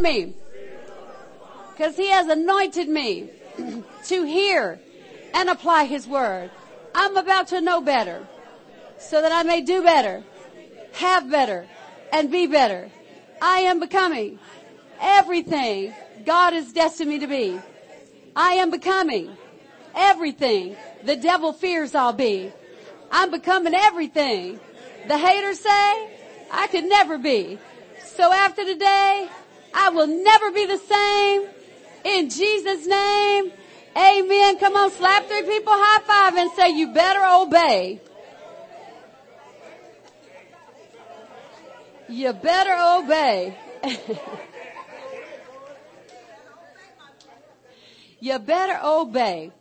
me. Because he has anointed me to hear and apply his word. I'm about to know better so that I may do better, have better, and be better. I am becoming everything God has destined me to be. I am becoming everything the devil fears I'll be. I'm becoming everything the haters say I could never be. So after today, I will never be the same. In Jesus name, amen. Come on, slap three people high five and say, you better obey. You better obey. you better obey.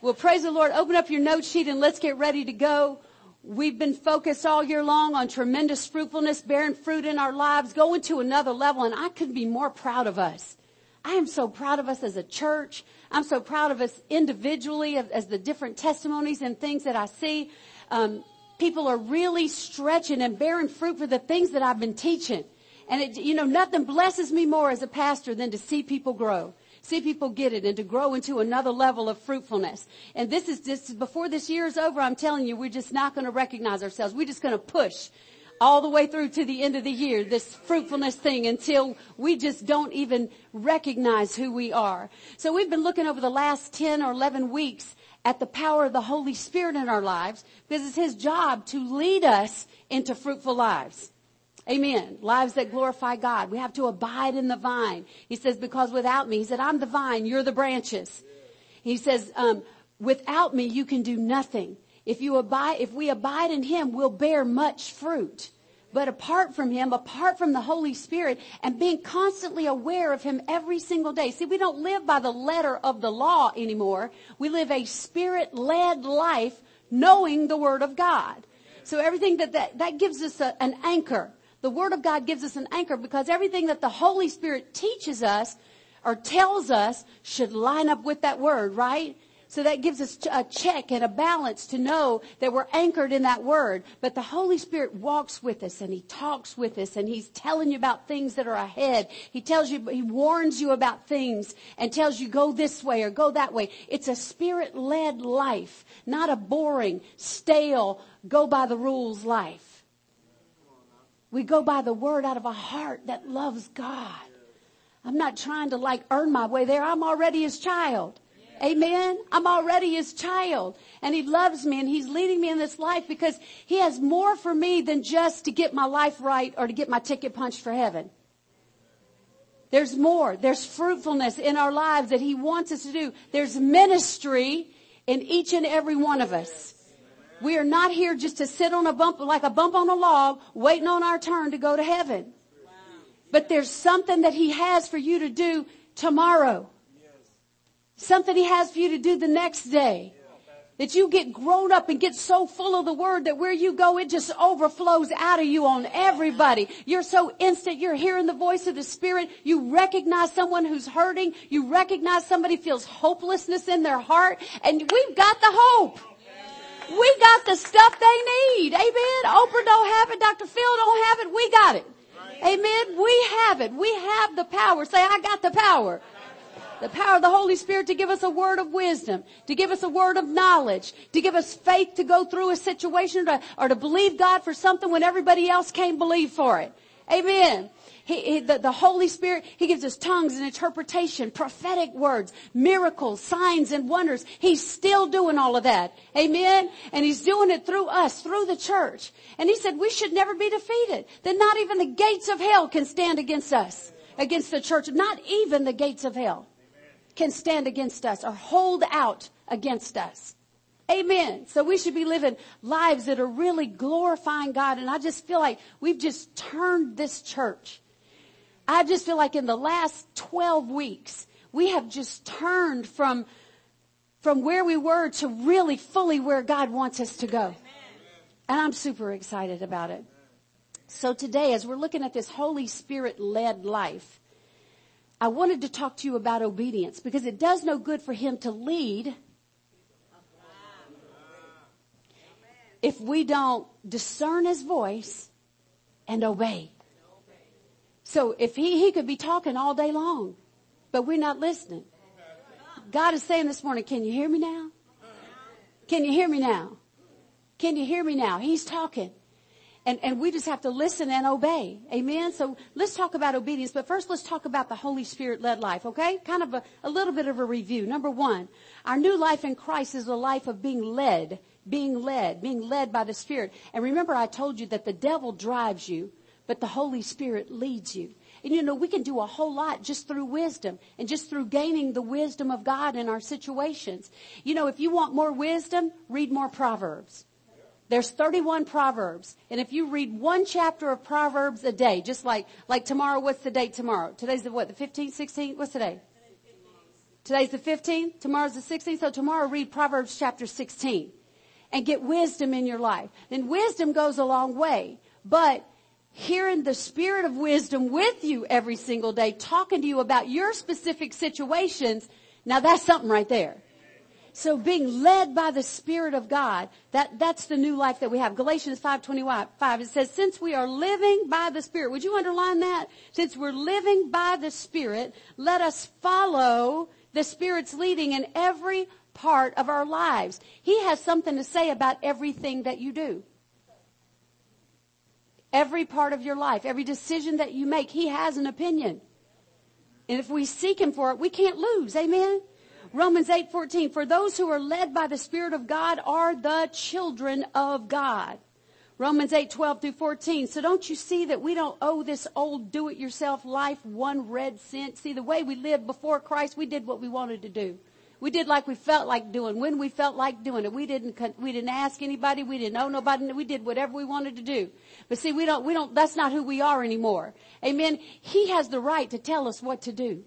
Well, praise the Lord. Open up your note sheet and let's get ready to go. We've been focused all year long on tremendous fruitfulness, bearing fruit in our lives, going to another level, and I couldn't be more proud of us. I am so proud of us as a church. I'm so proud of us individually as the different testimonies and things that I see. Um, people are really stretching and bearing fruit for the things that I've been teaching. And it, you know, nothing blesses me more as a pastor than to see people grow see people get it and to grow into another level of fruitfulness. And this is just before this year is over, I'm telling you, we're just not going to recognize ourselves. We're just going to push all the way through to the end of the year, this fruitfulness thing until we just don't even recognize who we are. So we've been looking over the last 10 or 11 weeks at the power of the Holy Spirit in our lives because it's His job to lead us into fruitful lives. Amen. Lives that glorify God. We have to abide in the vine. He says, because without me, he said, I'm the vine, you're the branches. He says, um, without me, you can do nothing. If you abide, if we abide in him, we'll bear much fruit. But apart from him, apart from the Holy Spirit and being constantly aware of him every single day. See, we don't live by the letter of the law anymore. We live a spirit led life knowing the word of God. So everything that, that, that gives us a, an anchor the Word of God gives us an anchor because everything that the Holy Spirit teaches us or tells us should line up with that Word, right? So that gives us a check and a balance to know that we're anchored in that word. But the Holy Spirit walks with us and He talks with us and He's telling you about things that are ahead. He tells you, He warns you about things and tells you go this way or go that way. It's a spirit-led life, not a boring, stale, go by the rules life. We go by the word out of a heart that loves God. I'm not trying to like earn my way there. I'm already his child. Amen. I'm already his child and he loves me and he's leading me in this life because he has more for me than just to get my life right or to get my ticket punched for heaven. There's more. There's fruitfulness in our lives that he wants us to do. There's ministry in each and every one of us. We are not here just to sit on a bump, like a bump on a log, waiting on our turn to go to heaven. But there's something that He has for you to do tomorrow. Something He has for you to do the next day. That you get grown up and get so full of the word that where you go, it just overflows out of you on everybody. You're so instant. You're hearing the voice of the spirit. You recognize someone who's hurting. You recognize somebody feels hopelessness in their heart and we've got the hope. We got the stuff they need. Amen. Oprah don't have it. Dr. Phil don't have it. We got it. Amen. We have it. We have the power. Say, I got the power. The power of the Holy Spirit to give us a word of wisdom, to give us a word of knowledge, to give us faith to go through a situation or to, or to believe God for something when everybody else can't believe for it. Amen. He, he, the, the Holy Spirit, He gives us tongues and interpretation, prophetic words, miracles, signs and wonders. He's still doing all of that. Amen? And He's doing it through us, through the church. And He said we should never be defeated. That not even the gates of hell can stand against us, against the church. Not even the gates of hell can stand against us or hold out against us. Amen. So we should be living lives that are really glorifying God. And I just feel like we've just turned this church I just feel like in the last 12 weeks, we have just turned from, from where we were to really fully where God wants us to go. And I'm super excited about it. So today, as we're looking at this Holy Spirit led life, I wanted to talk to you about obedience because it does no good for Him to lead if we don't discern His voice and obey. So if he, he could be talking all day long, but we're not listening. God is saying this morning, can you hear me now? Can you hear me now? Can you hear me now? He's talking. And, and we just have to listen and obey. Amen. So let's talk about obedience, but first let's talk about the Holy Spirit led life, okay? Kind of a, a little bit of a review. Number one, our new life in Christ is a life of being led, being led, being led by the Spirit. And remember I told you that the devil drives you, but the Holy Spirit leads you. And you know, we can do a whole lot just through wisdom and just through gaining the wisdom of God in our situations. You know, if you want more wisdom, read more Proverbs. There's 31 Proverbs. And if you read one chapter of Proverbs a day, just like, like tomorrow, what's the date tomorrow? Today's the what, the 15th, 16th? What's today? Today's the 15th, tomorrow's the 16th, so tomorrow read Proverbs chapter 16 and get wisdom in your life. Then wisdom goes a long way. But hearing the spirit of wisdom with you every single day, talking to you about your specific situations, now that's something right there. So being led by the Spirit of God, that, that's the new life that we have. Galatians 5.25, it says, since we are living by the Spirit, would you underline that? Since we're living by the Spirit, let us follow the Spirit's leading in every part of our lives. He has something to say about everything that you do. Every part of your life, every decision that you make, He has an opinion. And if we seek Him for it, we can't lose. Amen? Romans 8:14 For those who are led by the Spirit of God are the children of God. Romans 8:12 through 14. So don't you see that we don't owe this old do-it-yourself life one red cent? See, the way we lived before Christ, we did what we wanted to do. We did like we felt like doing when we felt like doing it. We didn't, we didn't ask anybody. We didn't know nobody. We did whatever we wanted to do. But see, we don't, we don't, that's not who we are anymore. Amen. He has the right to tell us what to do.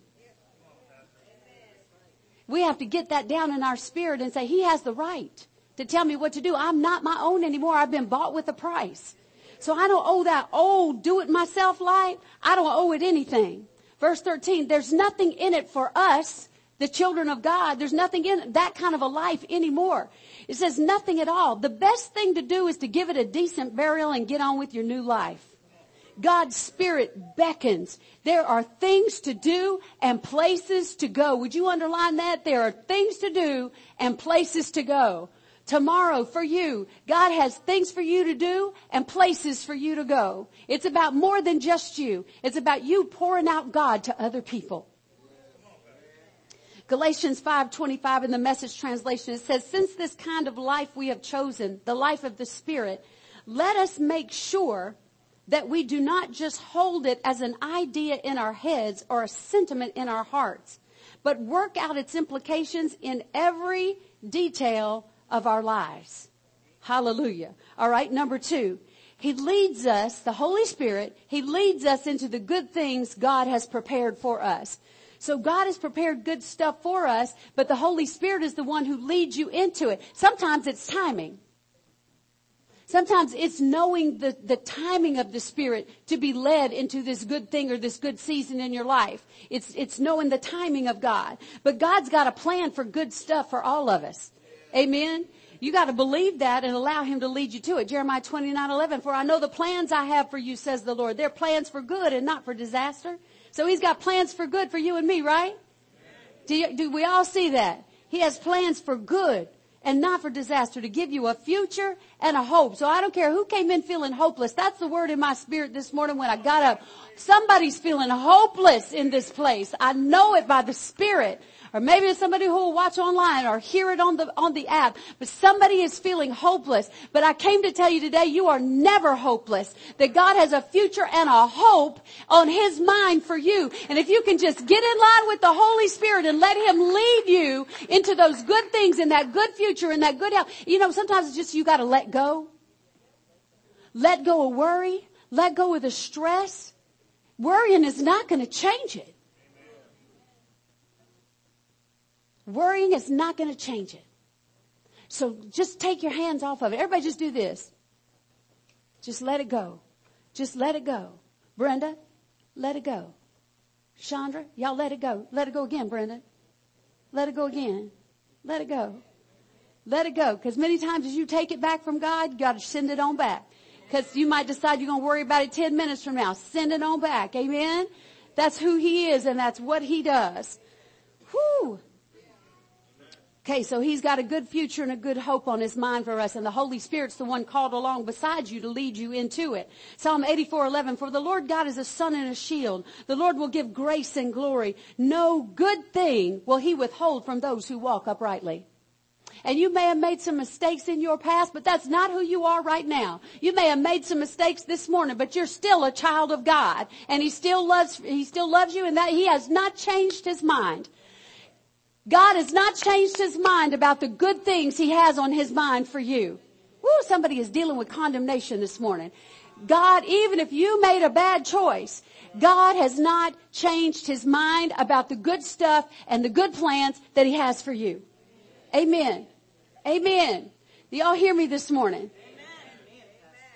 We have to get that down in our spirit and say, He has the right to tell me what to do. I'm not my own anymore. I've been bought with a price. So I don't owe that old do it myself life. I don't owe it anything. Verse 13, there's nothing in it for us the children of God, there's nothing in that kind of a life anymore. It says nothing at all. The best thing to do is to give it a decent burial and get on with your new life. God's Spirit beckons. There are things to do and places to go. Would you underline that? There are things to do and places to go. Tomorrow for you, God has things for you to do and places for you to go. It's about more than just you. It's about you pouring out God to other people. Galatians 5:25 in the message translation it says since this kind of life we have chosen the life of the spirit let us make sure that we do not just hold it as an idea in our heads or a sentiment in our hearts but work out its implications in every detail of our lives hallelujah all right number 2 he leads us, the Holy Spirit, He leads us into the good things God has prepared for us. So God has prepared good stuff for us, but the Holy Spirit is the one who leads you into it. Sometimes it's timing. Sometimes it's knowing the, the timing of the Spirit to be led into this good thing or this good season in your life. It's, it's knowing the timing of God. But God's got a plan for good stuff for all of us. Amen. You got to believe that and allow him to lead you to it. Jeremiah 29, 11, for I know the plans I have for you, says the Lord. They're plans for good and not for disaster so he's got plans for good for you and me, right? Do, you, do we all see that? He has plans for good and not for disaster to give you a future and a hope. So I don't care who came in feeling hopeless. That's the word in my spirit this morning when I got up. Somebody's feeling hopeless in this place. I know it by the spirit or maybe it's somebody who will watch online or hear it on the, on the app, but somebody is feeling hopeless. But I came to tell you today, you are never hopeless. That God has a future and a hope on His mind for you. And if you can just get in line with the Holy Spirit and let Him lead you into those good things and that good future and that good health, you know, sometimes it's just you gotta let go. Let go of worry. Let go of the stress. Worrying is not going to change it. Worrying is not going to change it. So just take your hands off of it. Everybody just do this. Just let it go. Just let it go. Brenda, let it go. Chandra, y'all let it go. Let it go again, Brenda. Let it go again. Let it go. Let it go. Because many times as you take it back from God, you got to send it on back. Cause you might decide you're going to worry about it 10 minutes from now. Send it on back. Amen. That's who he is and that's what he does. Whew. Okay, so he's got a good future and a good hope on his mind for us, and the Holy Spirit's the one called along beside you to lead you into it. Psalm 84:11, for the Lord God is a sun and a shield. The Lord will give grace and glory. No good thing will he withhold from those who walk uprightly. And you may have made some mistakes in your past, but that's not who you are right now. You may have made some mistakes this morning, but you're still a child of God. And He still loves, He still loves you and that He has not changed His mind. God has not changed his mind about the good things he has on his mind for you. Woo, somebody is dealing with condemnation this morning. God, even if you made a bad choice, God has not changed his mind about the good stuff and the good plans that he has for you. Amen. Amen. Do y'all hear me this morning?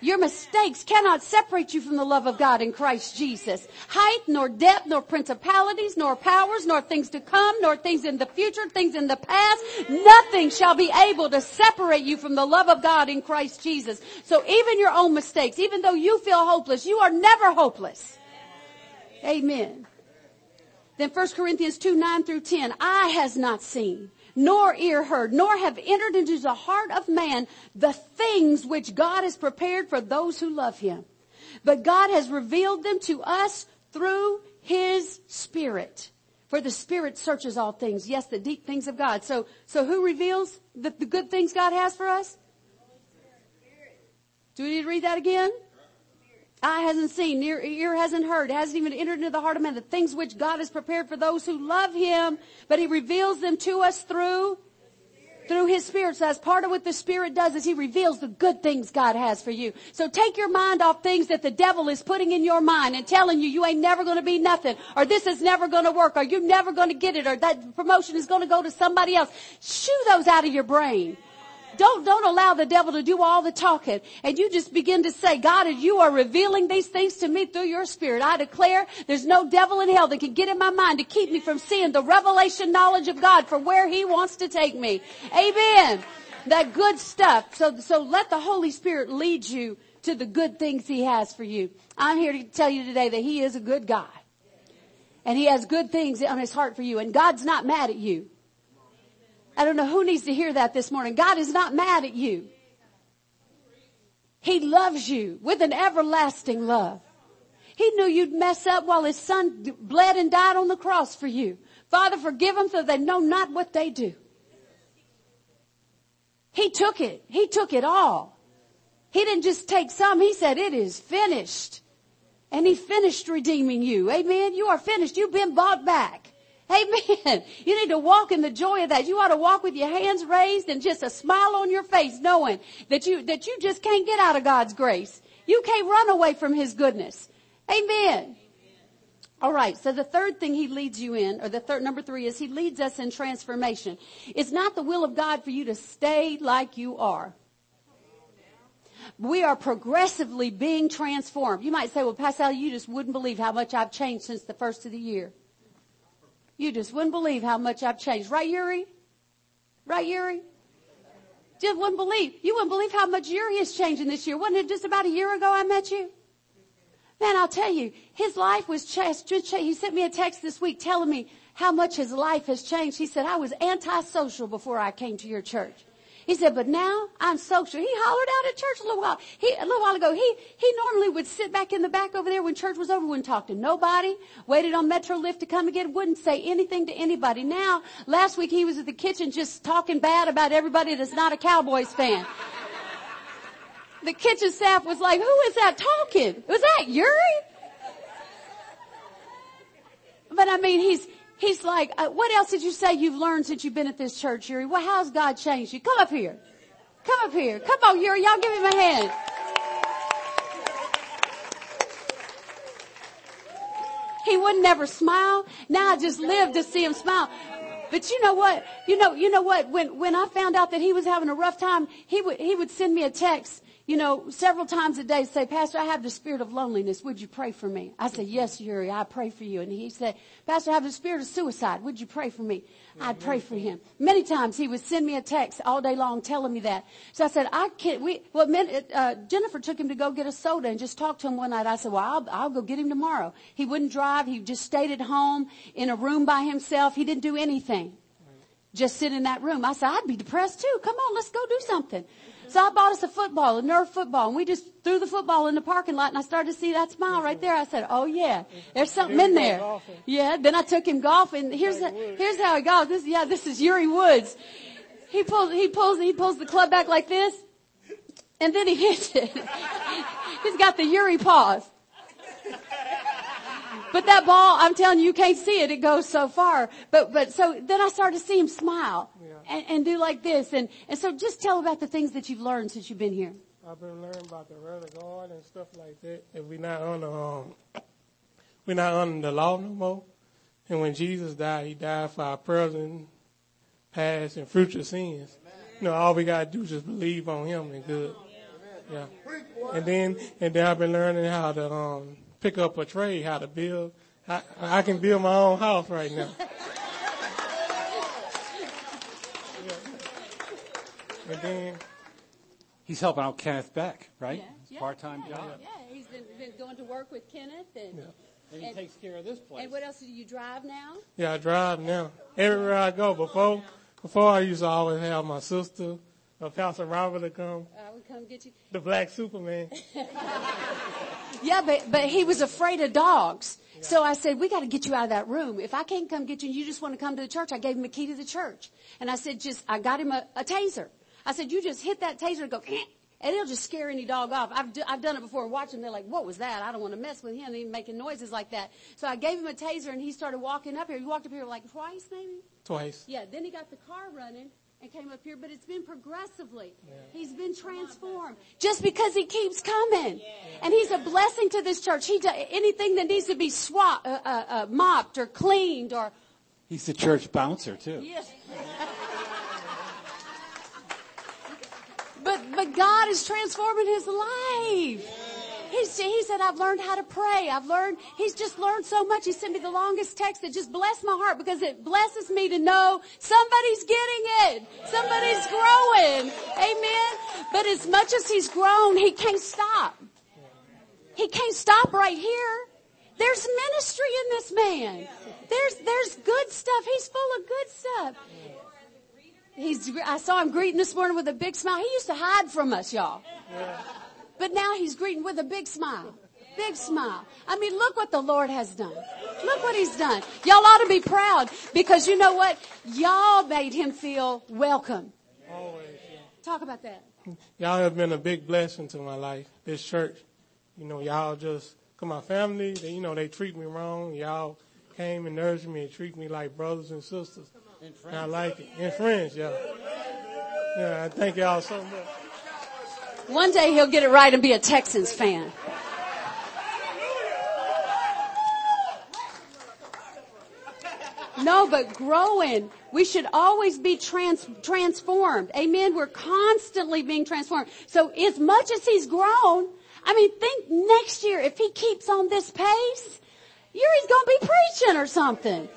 Your mistakes cannot separate you from the love of God in Christ Jesus. Height, nor depth, nor principalities, nor powers, nor things to come, nor things in the future, things in the past. Nothing shall be able to separate you from the love of God in Christ Jesus. So even your own mistakes, even though you feel hopeless, you are never hopeless. Amen. Then 1 Corinthians 2, 9 through 10, eye has not seen nor ear heard, nor have entered into the heart of man the things which God has prepared for those who love him. But God has revealed them to us through his spirit. For the spirit searches all things. Yes, the deep things of God. So, so who reveals the, the good things God has for us? Do we need to read that again? Eye hasn't seen, ear, ear hasn't heard, hasn't even entered into the heart of man the things which God has prepared for those who love Him, but He reveals them to us through through His Spirit. So that's part of what the Spirit does is He reveals the good things God has for you. So take your mind off things that the devil is putting in your mind and telling you you ain't never to be nothing, or this is never to work, or you're never to get it, or that promotion is to go to somebody else. Shoo those out of your brain. Don't, don't allow the devil to do all the talking. And you just begin to say, God, as you are revealing these things to me through your spirit, I declare there's no devil in hell that can get in my mind to keep me from seeing the revelation knowledge of God for where he wants to take me. Amen. That good stuff. So, so let the Holy Spirit lead you to the good things he has for you. I'm here to tell you today that he is a good God. And he has good things on his heart for you. And God's not mad at you. I don't know who needs to hear that this morning. God is not mad at you. He loves you with an everlasting love. He knew you'd mess up while his son bled and died on the cross for you. Father, forgive them for they know not what they do. He took it. He took it all. He didn't just take some. He said, it is finished. And he finished redeeming you. Amen. You are finished. You've been bought back. Amen. You need to walk in the joy of that. You ought to walk with your hands raised and just a smile on your face knowing that you, that you just can't get out of God's grace. You can't run away from His goodness. Amen. All right. So the third thing he leads you in, or the third, number three is he leads us in transformation. It's not the will of God for you to stay like you are. We are progressively being transformed. You might say, well, Pastor, you just wouldn't believe how much I've changed since the first of the year. You just wouldn't believe how much I've changed. Right, Yuri? Right, Yuri? Just wouldn't believe. You wouldn't believe how much Yuri is changing this year. Wasn't it just about a year ago I met you? Man, I'll tell you, his life was changed. He sent me a text this week telling me how much his life has changed. He said, I was antisocial before I came to your church. He said, but now I'm social. He hollered out at church a little while. He, a little while ago, he, he normally would sit back in the back over there when church was over, wouldn't talk to nobody, waited on Metro Lift to come again, wouldn't say anything to anybody. Now, last week he was at the kitchen just talking bad about everybody that's not a Cowboys fan. the kitchen staff was like, who is that talking? Was that Yuri? But I mean, he's, He's like, uh, what else did you say you've learned since you've been at this church, Yuri? Well, how's God changed you? Come up here. Come up here. Come on, Yuri. Y'all give him a hand. He would never smile. Now I just live to see him smile. But you know what? You know, you know what? When, when I found out that he was having a rough time, he would, he would send me a text you know, several times a day say, Pastor, I have the spirit of loneliness. Would you pray for me? I said, yes, Yuri, I pray for you. And he said, Pastor, I have the spirit of suicide. Would you pray for me? I'd pray for him. Many times he would send me a text all day long telling me that. So I said, I can't, we, well, uh, Jennifer took him to go get a soda and just talked to him one night. I said, well, I'll, I'll go get him tomorrow. He wouldn't drive. He just stayed at home in a room by himself. He didn't do anything. Just sit in that room. I said, I'd be depressed too. Come on, let's go do something. So I bought us a football, a Nerf football, and we just threw the football in the parking lot, and I started to see that smile right there. I said, "Oh yeah, there's something in there." Yeah. Then I took him golfing. Here's here's how it goes. This yeah, this is Yuri Woods. He pulls he pulls he pulls the club back like this, and then he hits it. He's got the Yuri pause. But that ball, I'm telling you, you can't see it. It goes so far. But, but so then I started to see him smile yeah. and, and do like this. And, and so just tell about the things that you've learned since you've been here. I've been learning about the word of God and stuff like that. And we're not on the, um, we're not under the law no more. And when Jesus died, he died for our present, past, and future sins. Amen. You know, all we gotta do is just believe on him and good. Yeah. And then, and then I've been learning how to, um, pick up a trade, how to build. I, I can build my own house right now. yeah. And then he's helping out Kenneth Beck, right? Yeah, yeah, Part-time yeah, job. Yeah, he's been, been going to work with Kenneth and. Yeah. And he and, takes care of this place. And what else do you drive now? Yeah, I drive now. Everywhere I go. Before, before I used to always have my sister, or Pastor Robert to come. Uh, I would come get you. The Black Superman. Yeah, but, but he was afraid of dogs. So I said, we got to get you out of that room. If I can't come get you and you just want to come to the church, I gave him a key to the church. And I said, just, I got him a, a taser. I said, you just hit that taser and go, eh, and it'll just scare any dog off. I've, do, I've done it before. Watch them. They're like, what was that? I don't want to mess with him. He's making noises like that. So I gave him a taser and he started walking up here. He walked up here like twice maybe? Twice. Yeah. Then he got the car running and came up here, but it's been progressively. Yeah. He's been transformed just because he keeps coming. Yeah. And he's a blessing to this church. He does anything that needs to be swapped, uh, uh, uh, mopped or cleaned or. He's the church bouncer too. Yes. but, but God is transforming his life. He's, he said, I've learned how to pray. I've learned, he's just learned so much. He sent me the longest text that just blessed my heart because it blesses me to know somebody's getting it. Somebody's growing. Amen. But as much as he's grown, he can't stop. He can't stop right here. There's ministry in this man. There's, there's good stuff. He's full of good stuff. He's, I saw him greeting this morning with a big smile. He used to hide from us, y'all. But now he's greeting with a big smile. Big smile. I mean, look what the Lord has done. Look what he's done. Y'all ought to be proud because you know what? Y'all made him feel welcome. Always. Talk about that. Y'all have been a big blessing to my life. This church, you know, y'all just, cause my family, they, you know, they treat me wrong. Y'all came and nursed me and treat me like brothers and sisters. And, and I like it. And friends, yeah. Yeah, I thank y'all so much. One day he'll get it right and be a Texans fan. No, but growing. We should always be trans- transformed. Amen. We're constantly being transformed. So as much as he's grown, I mean, think next year if he keeps on this pace, Yuri's gonna be preaching or something.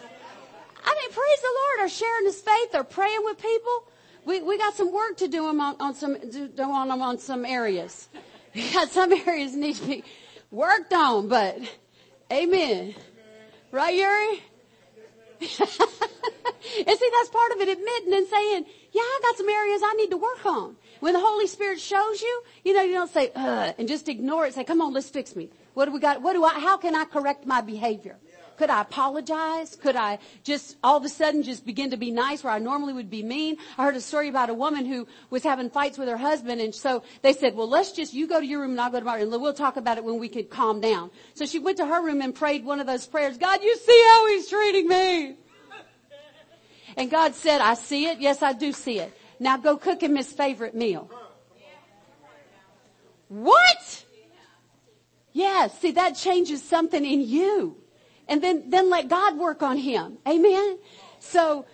I mean, praise the Lord, or sharing his faith, or praying with people we, we got some work to do on, on some, do on them on some areas. We got some areas need to be worked on, but amen. Right, Yuri? and see, that's part of it, admitting and saying, yeah, I got some areas I need to work on. When the Holy Spirit shows you, you know, you don't say, uh, and just ignore it. Say, come on, let's fix me. What do we got? What do I, how can I correct my behavior? Could I apologize? Could I just all of a sudden just begin to be nice where I normally would be mean? I heard a story about a woman who was having fights with her husband and so they said, well, let's just, you go to your room and I'll go to my room and we'll talk about it when we could calm down. So she went to her room and prayed one of those prayers, God, you see how he's treating me. And God said, I see it. Yes, I do see it. Now go cook him his favorite meal. What? Yeah, see, that changes something in you and then, then let God work on him. Amen. So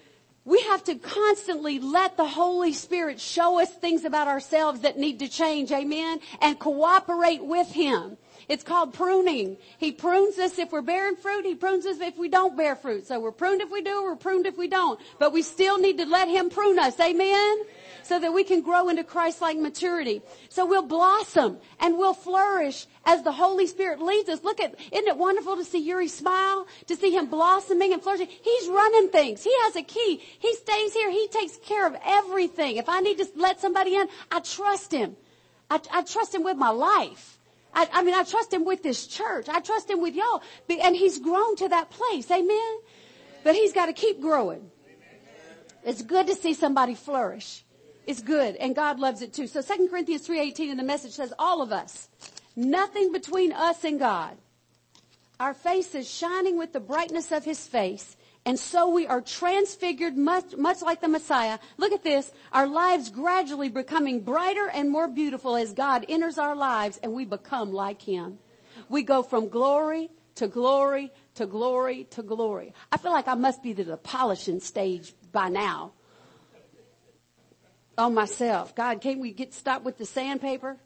We have to constantly let the Holy Spirit show us things about ourselves that need to change. Amen. And cooperate with Him. It's called pruning. He prunes us if we're bearing fruit. He prunes us if we don't bear fruit. So we're pruned if we do, we're pruned if we don't. But we still need to let Him prune us. Amen? So that we can grow into Christ-like maturity. So we'll blossom and we'll flourish as the Holy Spirit leads us. Look at, isn't it wonderful to see Yuri smile? To see him blossoming and flourishing? He's running things. He has a key. He stays here. He takes care of everything. If I need to let somebody in, I trust him. I, I trust him with my life. I, I mean, I trust him with this church. I trust him with y'all. And he's grown to that place. Amen. But he's got to keep growing. It's good to see somebody flourish. It's good. And God loves it too. So 2 Corinthians 3.18 in the message says, all of us, nothing between us and God. Our face is shining with the brightness of his face. And so we are transfigured much, much like the Messiah. Look at this. Our lives gradually becoming brighter and more beautiful as God enters our lives and we become like Him. We go from glory to glory to glory to glory. I feel like I must be to the polishing stage by now. On myself. God, can't we get stopped with the sandpaper?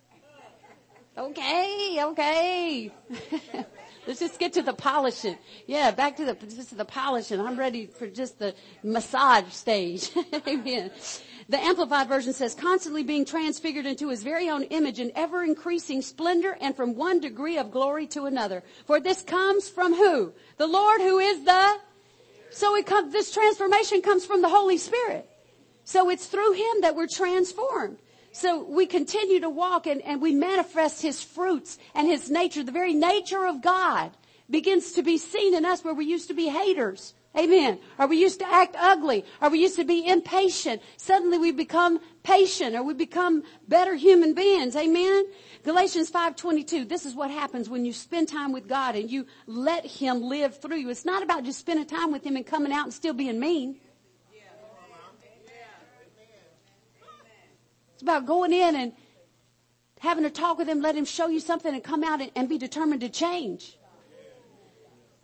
Okay, okay. Let's just get to the polishing. Yeah, back to the just to the polishing. I'm ready for just the massage stage. Amen. The Amplified Version says, constantly being transfigured into his very own image in ever increasing splendor and from one degree of glory to another. For this comes from who? The Lord who is the, so it comes, this transformation comes from the Holy Spirit. So it's through him that we're transformed. So we continue to walk and, and we manifest his fruits and his nature. The very nature of God begins to be seen in us where we used to be haters. Amen. Or we used to act ugly, or we used to be impatient. Suddenly we become patient, or we become better human beings. Amen. Galatians 5:22. This is what happens when you spend time with God and you let Him live through you. It's not about just spending time with Him and coming out and still being mean. It's about going in and having a talk with him, let him show you something and come out and, and be determined to change.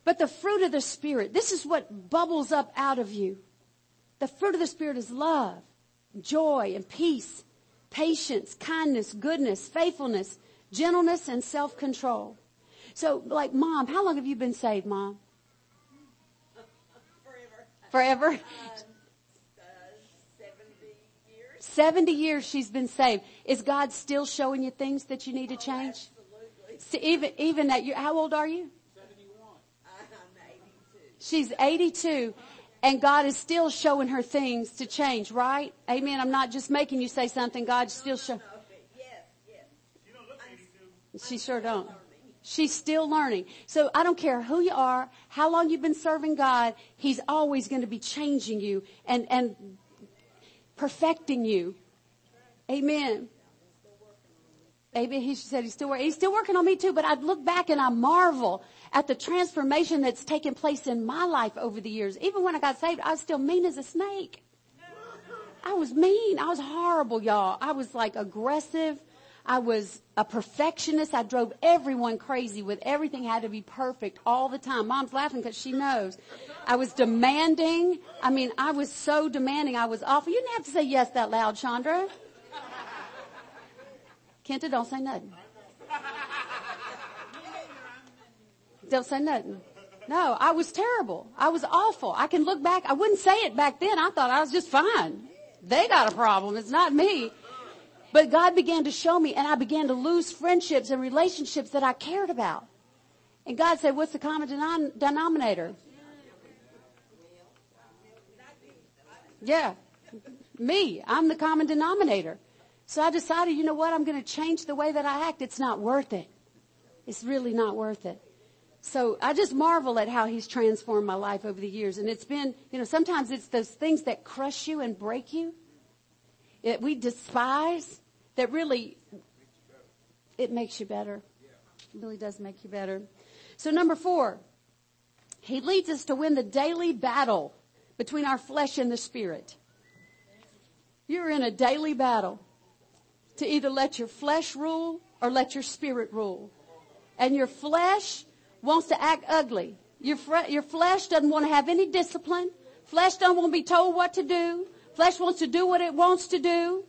But the fruit of the Spirit, this is what bubbles up out of you. The fruit of the Spirit is love, joy, and peace, patience, kindness, goodness, faithfulness, gentleness, and self-control. So, like, mom, how long have you been saved, mom? Forever. Forever? Uh, 70 years. she's been saved. Is God still showing you things that you need to change? See, even, even at you, how old are you? I'm 82. She's 82 and God is still showing her things to change, right? Amen. I'm not just making you say something. God's still showing. Okay. Yes, yes. She sure don't. She's still learning. So I don't care who you are, how long you've been serving God, He's always going to be changing you and, and perfecting you. Amen. Amen. He said he's still. He's still working on me too, but I look back and I marvel at the transformation that's taken place in my life over the years. Even when I got saved, I was still mean as a snake. I was mean. I was horrible, y'all. I was like aggressive. I was a perfectionist. I drove everyone crazy with everything had to be perfect all the time. Mom's laughing because she knows. I was demanding. I mean, I was so demanding. I was awful. You didn't have to say yes that loud, Chandra. Kenta, don't say nothing. Don't say nothing. No, I was terrible. I was awful. I can look back. I wouldn't say it back then. I thought I was just fine. They got a problem. It's not me. But God began to show me and I began to lose friendships and relationships that I cared about. And God said, what's the common denom- denominator? Yeah. Me. I'm the common denominator. So I decided, you know what? I'm going to change the way that I act. It's not worth it. It's really not worth it. So I just marvel at how he's transformed my life over the years. And it's been, you know, sometimes it's those things that crush you and break you that we despise that really, it makes you better. It really does make you better. So number four, he leads us to win the daily battle between our flesh and the spirit. You're in a daily battle to either let your flesh rule or let your spirit rule. And your flesh wants to act ugly. Your, your flesh doesn't want to have any discipline. Flesh don't want to be told what to do. Flesh wants to do what it wants to do.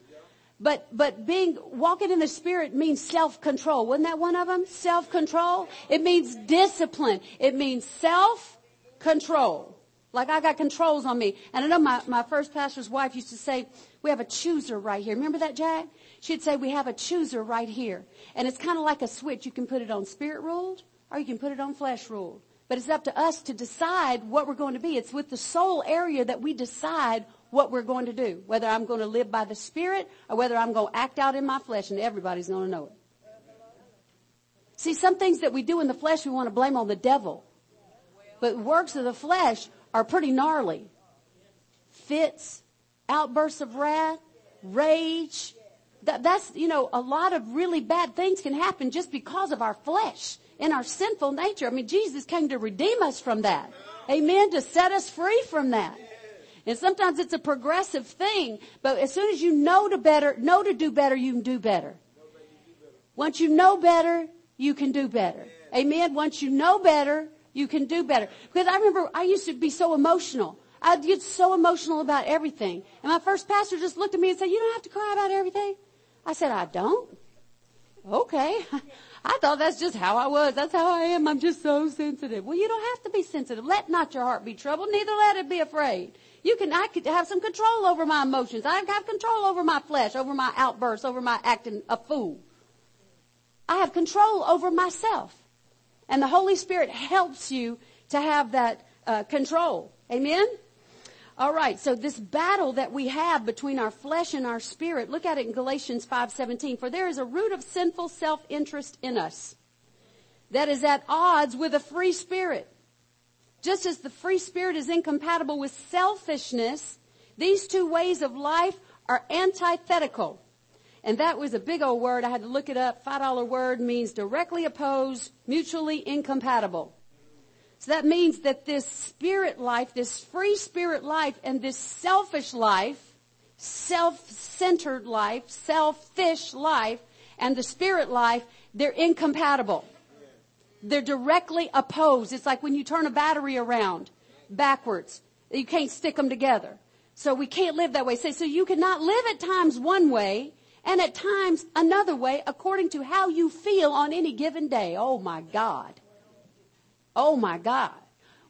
But, but being, walking in the spirit means self-control. Wasn't that one of them? Self-control. It means discipline. It means self-control. Like I got controls on me. And I know my, my first pastor's wife used to say, we have a chooser right here. Remember that, Jack? She'd say, we have a chooser right here. And it's kind of like a switch. You can put it on spirit ruled or you can put it on flesh ruled. But it's up to us to decide what we're going to be. It's with the soul area that we decide what we're going to do. Whether I'm going to live by the Spirit or whether I'm going to act out in my flesh and everybody's going to know it. See, some things that we do in the flesh we want to blame on the devil. But works of the flesh are pretty gnarly. Fits, outbursts of wrath, rage. That, that's, you know, a lot of really bad things can happen just because of our flesh and our sinful nature. I mean, Jesus came to redeem us from that. Amen. To set us free from that. And sometimes it's a progressive thing, but as soon as you know to better, know to do better, you can do better. Once you know better, you can do better. Amen. Once you know better, you can do better. Because I remember I used to be so emotional. I'd get so emotional about everything. And my first pastor just looked at me and said, you don't have to cry about everything. I said, I don't. Okay. I thought that's just how I was. That's how I am. I'm just so sensitive. Well, you don't have to be sensitive. Let not your heart be troubled, neither let it be afraid. You can, I could have some control over my emotions. I have control over my flesh, over my outbursts, over my acting a fool. I have control over myself. And the Holy Spirit helps you to have that uh, control. Amen? All right, so this battle that we have between our flesh and our spirit, look at it in Galatians 5:17. For there is a root of sinful self-interest in us that is at odds with a free spirit. Just as the free spirit is incompatible with selfishness, these two ways of life are antithetical. And that was a big old word. I had to look it up. Five dollar word means directly opposed, mutually incompatible. So that means that this spirit life, this free spirit life and this selfish life, self-centered life, selfish life, and the spirit life, they're incompatible. They're directly opposed. It's like when you turn a battery around backwards. You can't stick them together. So we can't live that way. So, so you cannot live at times one way and at times another way according to how you feel on any given day. Oh my God. Oh my God.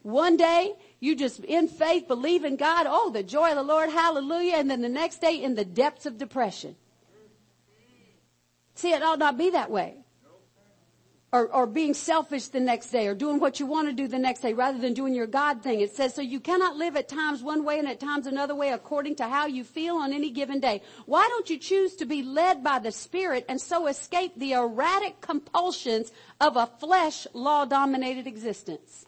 One day you just in faith believe in God. Oh, the joy of the Lord. Hallelujah. And then the next day in the depths of depression. See, it ought not be that way or, or being selfish the next day or doing what you want to do the next day rather than doing your God thing. It says, so you cannot live at times one way and at times another way according to how you feel on any given day. Why don't you choose to be led by the Spirit and so escape the erratic compulsions of a flesh law dominated existence?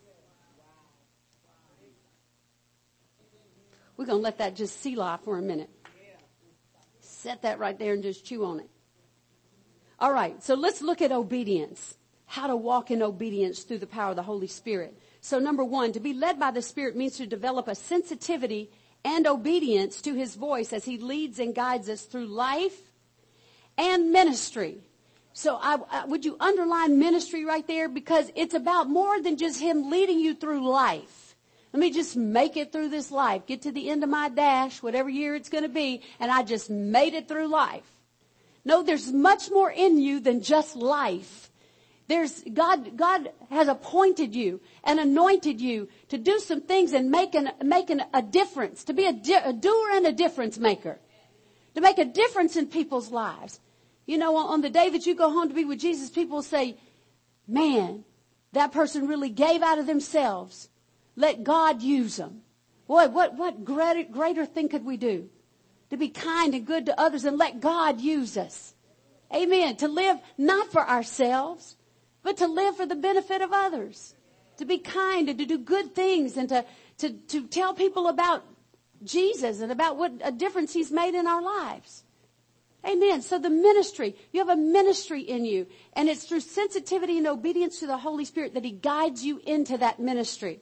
We're going to let that just selah for a minute. Set that right there and just chew on it. All right, so let's look at obedience how to walk in obedience through the power of the Holy Spirit. So number one, to be led by the Spirit means to develop a sensitivity and obedience to His voice as He leads and guides us through life and ministry. So I, I, would you underline ministry right there because it's about more than just Him leading you through life. Let me just make it through this life, get to the end of my dash, whatever year it's going to be, and I just made it through life. No, there's much more in you than just life. There's, God, God has appointed you and anointed you to do some things and make, an, make an, a difference, to be a, di- a doer and a difference maker. To make a difference in people's lives. You know, on the day that you go home to be with Jesus, people say, man, that person really gave out of themselves. Let God use them. Boy, what, what greater, greater thing could we do? To be kind and good to others and let God use us. Amen. To live not for ourselves, but to live for the benefit of others, to be kind and to do good things and to, to, to tell people about Jesus and about what a difference he's made in our lives. Amen. So the ministry, you have a ministry in you and it's through sensitivity and obedience to the Holy Spirit that he guides you into that ministry.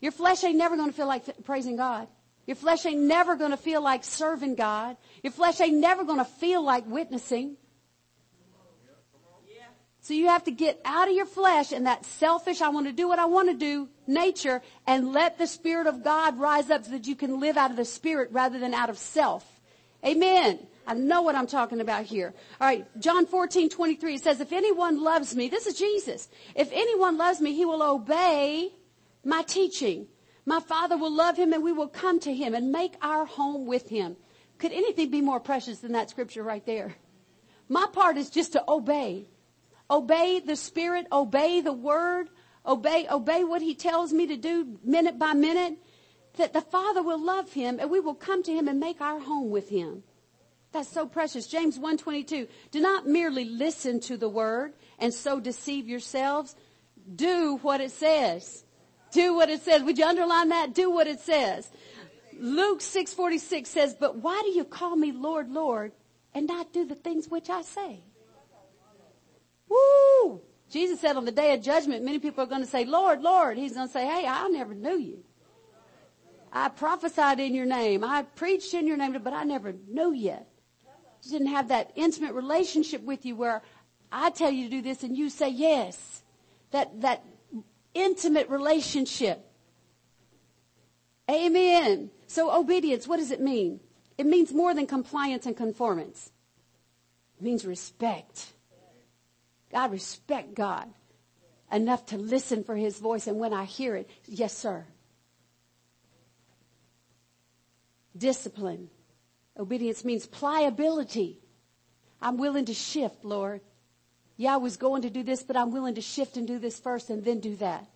Your flesh ain't never going to feel like praising God. Your flesh ain't never going to feel like serving God. Your flesh ain't never going to feel like witnessing. So you have to get out of your flesh and that selfish, I want to do what I want to do nature and let the Spirit of God rise up so that you can live out of the Spirit rather than out of self. Amen. I know what I'm talking about here. All right. John 14, 23, it says, if anyone loves me, this is Jesus. If anyone loves me, he will obey my teaching. My Father will love him and we will come to him and make our home with him. Could anything be more precious than that scripture right there? My part is just to obey. Obey the Spirit, obey the Word, obey, obey what He tells me to do minute by minute, that the Father will love him and we will come to him and make our home with him. That's so precious. James 122. Do not merely listen to the word and so deceive yourselves. Do what it says. Do what it says. Would you underline that? Do what it says. Luke 6:46 says, "But why do you call me Lord, Lord, and not do the things which I say?" Woo! Jesus said on the day of judgment, many people are going to say, Lord, Lord. He's going to say, hey, I never knew you. I prophesied in your name. I preached in your name, but I never knew you. Just didn't have that intimate relationship with you where I tell you to do this and you say yes. That, that intimate relationship. Amen. So obedience, what does it mean? It means more than compliance and conformance. It means respect. God respect God enough to listen for his voice and when I hear it, yes sir. Discipline. Obedience means pliability. I'm willing to shift, Lord. Yeah, I was going to do this, but I'm willing to shift and do this first and then do that.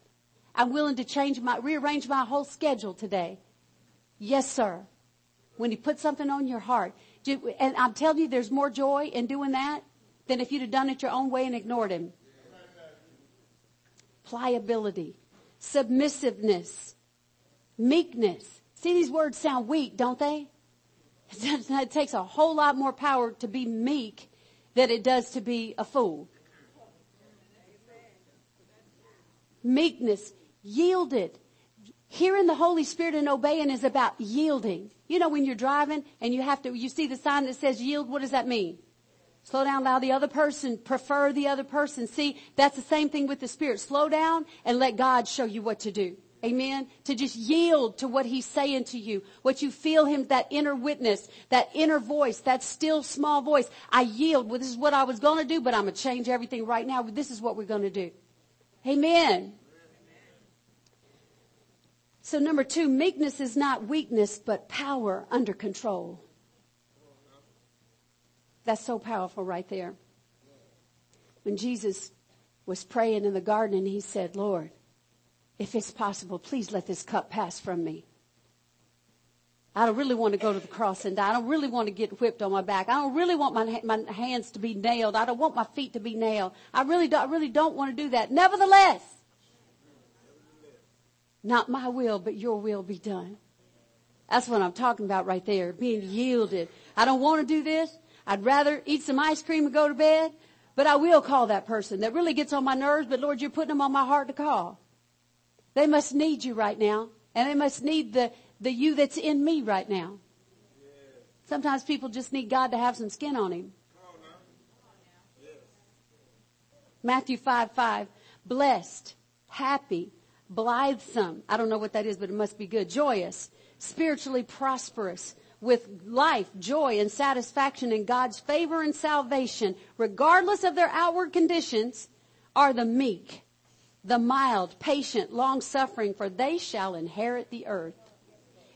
I'm willing to change my, rearrange my whole schedule today. Yes, sir. When he puts something on your heart. And I'm telling you, there's more joy in doing that than if you'd have done it your own way and ignored him. Pliability, submissiveness, meekness. See, these words sound weak, don't they? It takes a whole lot more power to be meek than it does to be a fool. Meekness, yielded. Hearing the Holy Spirit and obeying is about yielding. You know, when you're driving and you have to, you see the sign that says yield, what does that mean? Slow down, allow the other person, prefer the other person. See, that's the same thing with the Spirit. Slow down and let God show you what to do. Amen. To just yield to what He's saying to you. What you feel Him, that inner witness, that inner voice, that still small voice. I yield. Well, this is what I was going to do, but I'm going to change everything right now. This is what we're going to do. Amen. So number two, meekness is not weakness, but power under control. That's so powerful right there. When Jesus was praying in the garden and he said, Lord, if it's possible, please let this cup pass from me. I don't really want to go to the cross and die. I don't really want to get whipped on my back. I don't really want my, my hands to be nailed. I don't want my feet to be nailed. I really don't, I really don't want to do that. Nevertheless, not my will, but your will be done. That's what I'm talking about right there. Being yielded. I don't want to do this. I'd rather eat some ice cream and go to bed, but I will call that person that really gets on my nerves, but Lord, you're putting them on my heart to call. They must need you right now, and they must need the, the you that's in me right now. Sometimes people just need God to have some skin on him. Matthew 5, 5. Blessed, happy, blithesome. I don't know what that is, but it must be good. Joyous, spiritually prosperous, with life, joy, and satisfaction in God's favor and salvation, regardless of their outward conditions, are the meek, the mild, patient, long suffering, for they shall inherit the earth.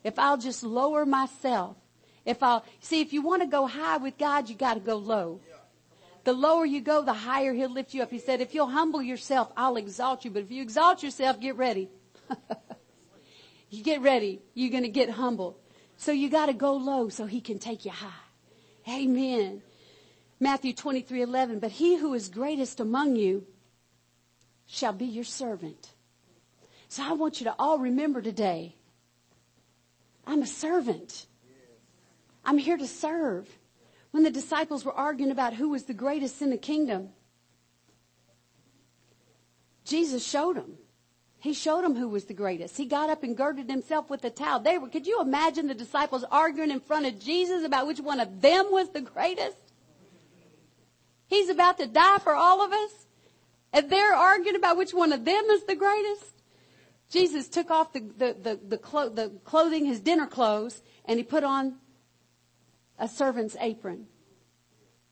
If I'll just lower myself, if I'll, see, if you want to go high with God, you got to go low. The lower you go, the higher He'll lift you up. He said, if you'll humble yourself, I'll exalt you. But if you exalt yourself, get ready. you get ready. You're going to get humbled. So you got to go low so he can take you high. Amen. Matthew 23, 11. But he who is greatest among you shall be your servant. So I want you to all remember today, I'm a servant. I'm here to serve. When the disciples were arguing about who was the greatest in the kingdom, Jesus showed them. He showed them who was the greatest. He got up and girded himself with a towel. They were, could you imagine the disciples arguing in front of Jesus about which one of them was the greatest? He's about to die for all of us. And they're arguing about which one of them is the greatest. Jesus took off the, the, the, the, clo- the clothing, his dinner clothes, and he put on a servant's apron.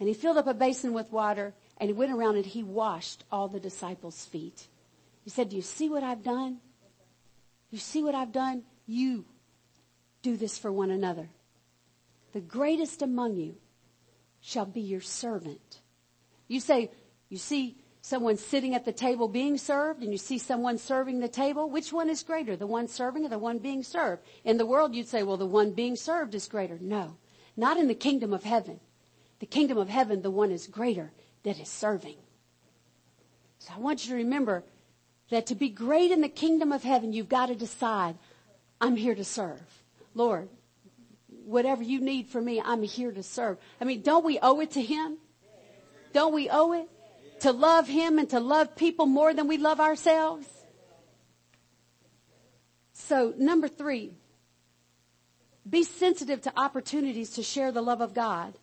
And he filled up a basin with water and he went around and he washed all the disciples' feet. He said, do you see what I've done? You see what I've done? You do this for one another. The greatest among you shall be your servant. You say, you see someone sitting at the table being served and you see someone serving the table. Which one is greater? The one serving or the one being served? In the world, you'd say, well, the one being served is greater. No, not in the kingdom of heaven. The kingdom of heaven, the one is greater that is serving. So I want you to remember that to be great in the kingdom of heaven, you've got to decide, I'm here to serve. Lord, whatever you need from me, I'm here to serve. I mean, don't we owe it to Him? Don't we owe it? To love Him and to love people more than we love ourselves? So, number three, be sensitive to opportunities to share the love of God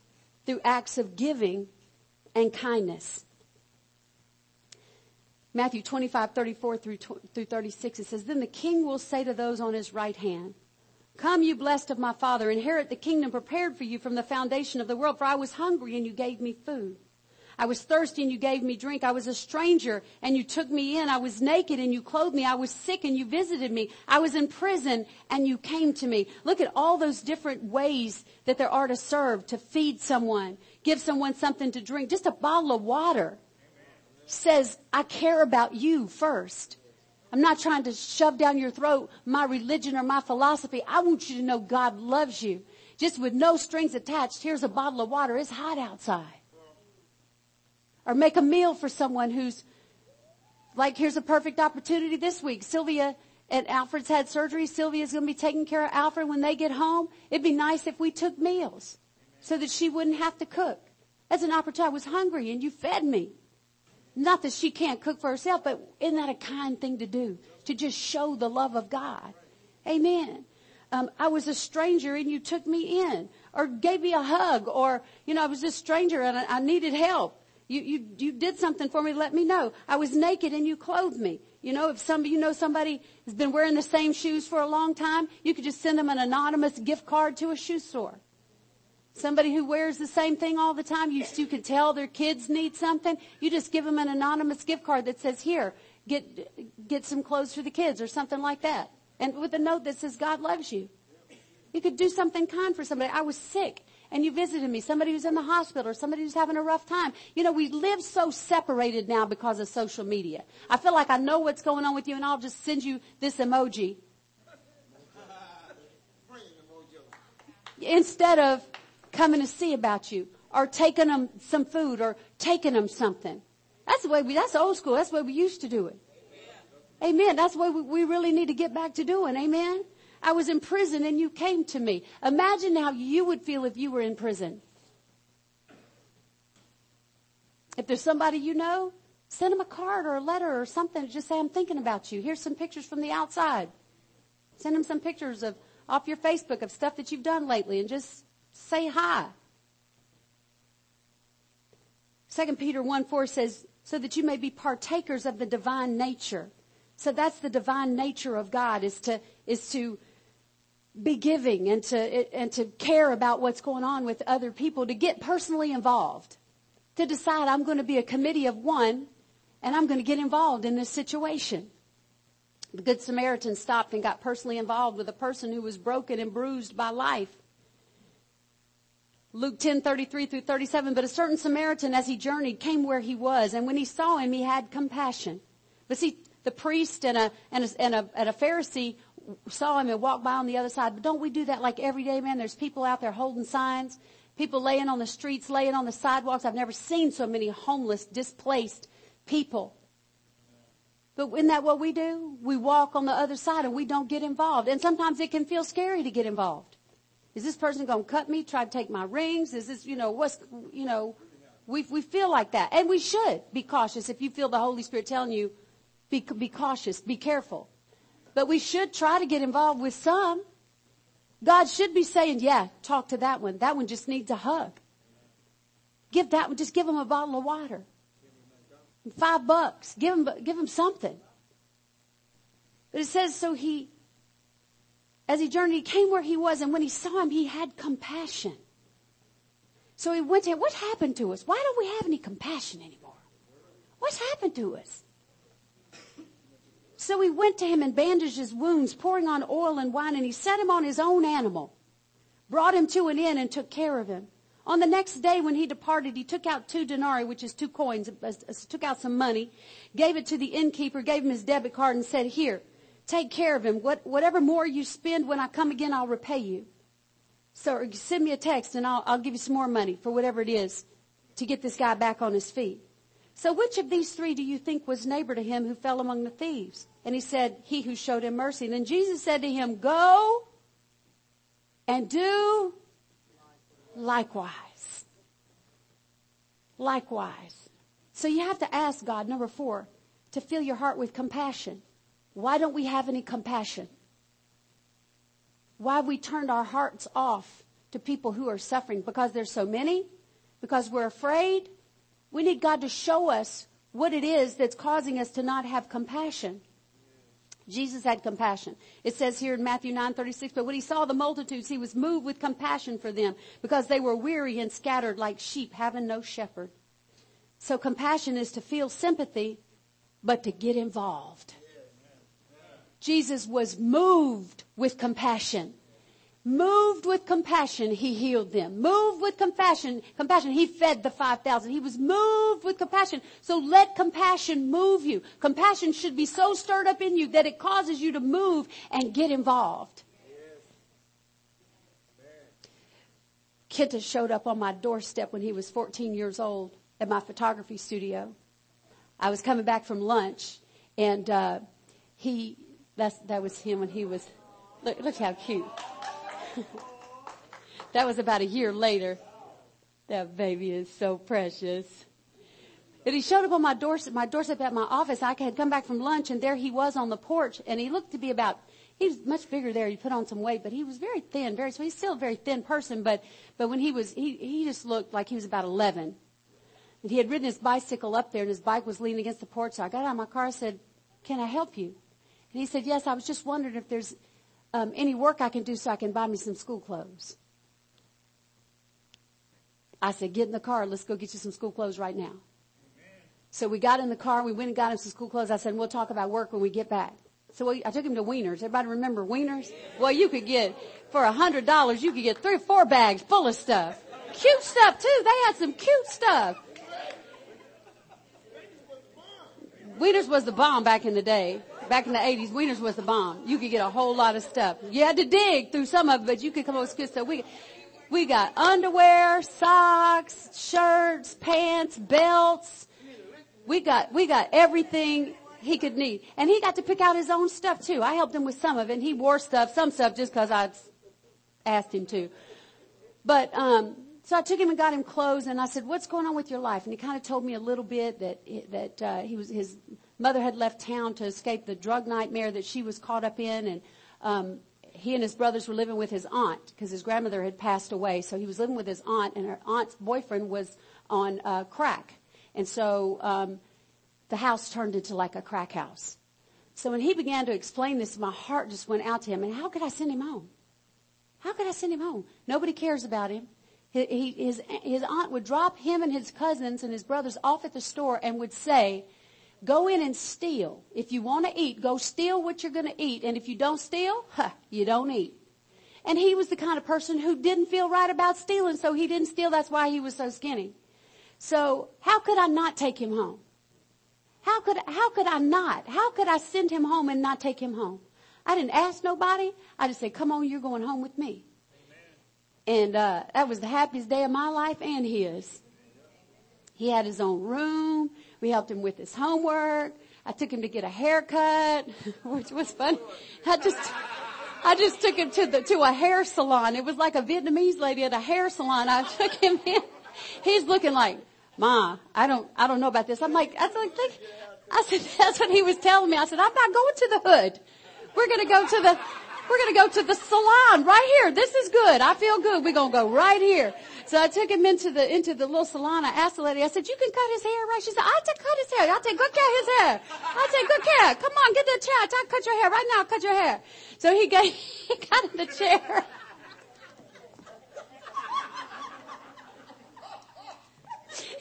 through acts of giving and kindness. Matthew 25, 34 through, through 36, it says, Then the king will say to those on his right hand, Come, you blessed of my father, inherit the kingdom prepared for you from the foundation of the world. For I was hungry and you gave me food. I was thirsty and you gave me drink. I was a stranger and you took me in. I was naked and you clothed me. I was sick and you visited me. I was in prison and you came to me. Look at all those different ways that there are to serve, to feed someone, give someone something to drink. Just a bottle of water says, I care about you first. I'm not trying to shove down your throat my religion or my philosophy. I want you to know God loves you. Just with no strings attached, here's a bottle of water. It's hot outside. Or make a meal for someone who's like, here's a perfect opportunity this week. Sylvia and Alfred's had surgery. Sylvia's going to be taking care of Alfred when they get home. It'd be nice if we took meals so that she wouldn't have to cook. As an opportunity, I was hungry and you fed me. Not that she can't cook for herself, but isn't that a kind thing to do? To just show the love of God. Amen. Um, I was a stranger and you took me in or gave me a hug or, you know, I was a stranger and I, I needed help. You, you, you did something for me, let me know. I was naked and you clothed me. You know, if somebody, you know somebody has been wearing the same shoes for a long time, you could just send them an anonymous gift card to a shoe store. Somebody who wears the same thing all the time, you, you can tell their kids need something. You just give them an anonymous gift card that says, here, get, get some clothes for the kids or something like that. And with a note that says, God loves you. You could do something kind for somebody. I was sick and you visited me, somebody who's in the hospital or somebody who's having a rough time. You know, we live so separated now because of social media. I feel like I know what's going on with you and I'll just send you this emoji. Instead of coming to see about you or taking them some food or taking them something. That's the way we, that's old school. That's the way we used to do it. Amen. That's what we, we really need to get back to doing. Amen. I was in prison and you came to me. Imagine how you would feel if you were in prison. If there's somebody you know, send them a card or a letter or something. Just say, I'm thinking about you. Here's some pictures from the outside. Send them some pictures of off your Facebook of stuff that you've done lately and just say hi. 2 Peter 1 4 says, so that you may be partakers of the divine nature. So that's the divine nature of God is to, is to be giving and to, and to care about what's going on with other people, to get personally involved, to decide I'm going to be a committee of one and I'm going to get involved in this situation. The Good Samaritan stopped and got personally involved with a person who was broken and bruised by life. Luke 10:33 through 37, but a certain Samaritan as he journeyed came where he was, and when he saw him, he had compassion. But see, the priest and a, and a, and a, and a Pharisee saw him and walked by on the other side. But don't we do that like every day, man? There's people out there holding signs, people laying on the streets, laying on the sidewalks. I've never seen so many homeless, displaced people. But isn't that what we do? We walk on the other side and we don't get involved. And sometimes it can feel scary to get involved. Is this person going to cut me, try to take my rings? Is this, you know, what's, you know, we, we feel like that. And we should be cautious. If you feel the Holy Spirit telling you, be, be cautious, be careful. But we should try to get involved with some. God should be saying, yeah, talk to that one. That one just needs a hug. Give that one, just give them a bottle of water. Five bucks. Give him, give him something. But it says, so he, as he journeyed, he came where he was, and when he saw him, he had compassion. So he went to him, what happened to us? Why don't we have any compassion anymore? What's happened to us? So he went to him and bandaged his wounds, pouring on oil and wine, and he set him on his own animal, brought him to an inn and took care of him. On the next day when he departed, he took out two denarii, which is two coins, took out some money, gave it to the innkeeper, gave him his debit card and said, here, take care of him. What, whatever more you spend when I come again, I'll repay you. So send me a text and I'll, I'll give you some more money for whatever it is to get this guy back on his feet. So which of these three do you think was neighbor to him who fell among the thieves? And he said, he who showed him mercy. And then Jesus said to him, go and do likewise. Likewise. So you have to ask God, number four, to fill your heart with compassion. Why don't we have any compassion? Why have we turned our hearts off to people who are suffering? Because there's so many? Because we're afraid? We need God to show us what it is that's causing us to not have compassion. Jesus had compassion. It says here in Matthew 9:36, but when he saw the multitudes, he was moved with compassion for them because they were weary and scattered like sheep having no shepherd. So compassion is to feel sympathy, but to get involved. Jesus was moved with compassion. Moved with compassion, he healed them. Moved with compassion, compassion, he fed the 5,000. He was moved with compassion. So let compassion move you. Compassion should be so stirred up in you that it causes you to move and get involved. Kenta showed up on my doorstep when he was 14 years old at my photography studio. I was coming back from lunch and, uh, he, that's, that was him when he was, look, look how cute. that was about a year later. That baby is so precious. And he showed up on my doorstep, my doorstep at my office. I had come back from lunch and there he was on the porch and he looked to be about, he was much bigger there. He put on some weight, but he was very thin, very, so he's still a very thin person, but, but when he was, he, he just looked like he was about 11. And he had ridden his bicycle up there and his bike was leaning against the porch. So I got out of my car and said, can I help you? And he said, yes, I was just wondering if there's um, any work I can do so I can buy me some school clothes. I said, get in the car. Let's go get you some school clothes right now. So we got in the car. We went and got him some school clothes. I said, we'll talk about work when we get back. So we, I took him to Weiner's. Everybody remember Weiner's? Well, you could get, for a hundred dollars, you could get three or four bags full of stuff. Cute stuff too. They had some cute stuff. Weiner's was the bomb back in the day back in the 80s, Weiner's was the bomb. You could get a whole lot of stuff. You had to dig through some of it, but you could come up with good stuff. We, we got underwear, socks, shirts, pants, belts. We got, we got everything he could need. And he got to pick out his own stuff too. I helped him with some of it and he wore stuff, some stuff just cause I asked him to. But, um, so I took him and got him clothes and I said, what's going on with your life? And he kind of told me a little bit that, that, uh, he was, his mother had left town to escape the drug nightmare that she was caught up in and um, he and his brothers were living with his aunt because his grandmother had passed away. So he was living with his aunt and her aunt's boyfriend was on uh, crack. And so um, the house turned into like a crack house. So when he began to explain this my heart just went out to him and how could i send him home? How could i send him home? Nobody cares about him. He, he, his, his aunt would drop him and his cousins and his brothers off at the store and would say Go in and steal. If you want to eat, go steal what you're going to eat. And if you don't steal, huh, you don't eat. And he was the kind of person who didn't feel right about stealing, so he didn't steal. That's why he was so skinny. So how could I not take him home? How could, how could I not? How could I send him home and not take him home? I didn't ask nobody. I just said, come on, you're going home with me. Amen. And, uh, that was the happiest day of my life and his. He had his own room. We helped him with his homework. I took him to get a haircut, which was fun. I just, I just took him to the, to a hair salon. It was like a Vietnamese lady at a hair salon. I took him in. He's looking like, Ma, I don't, I don't know about this. I'm like, I think, I said, that's what he was telling me. I said, I'm not going to the hood. We're going to go to the, we're going to go to the salon right here. This is good. I feel good. We're going to go right here. So I took him into the into the little salon. I asked the lady. I said, "You can cut his hair, right?" She said, "I take cut his hair. I take good care of his hair. I take good care. Come on, get the chair. I cut your hair right now. Cut your hair." So he got he got in the chair.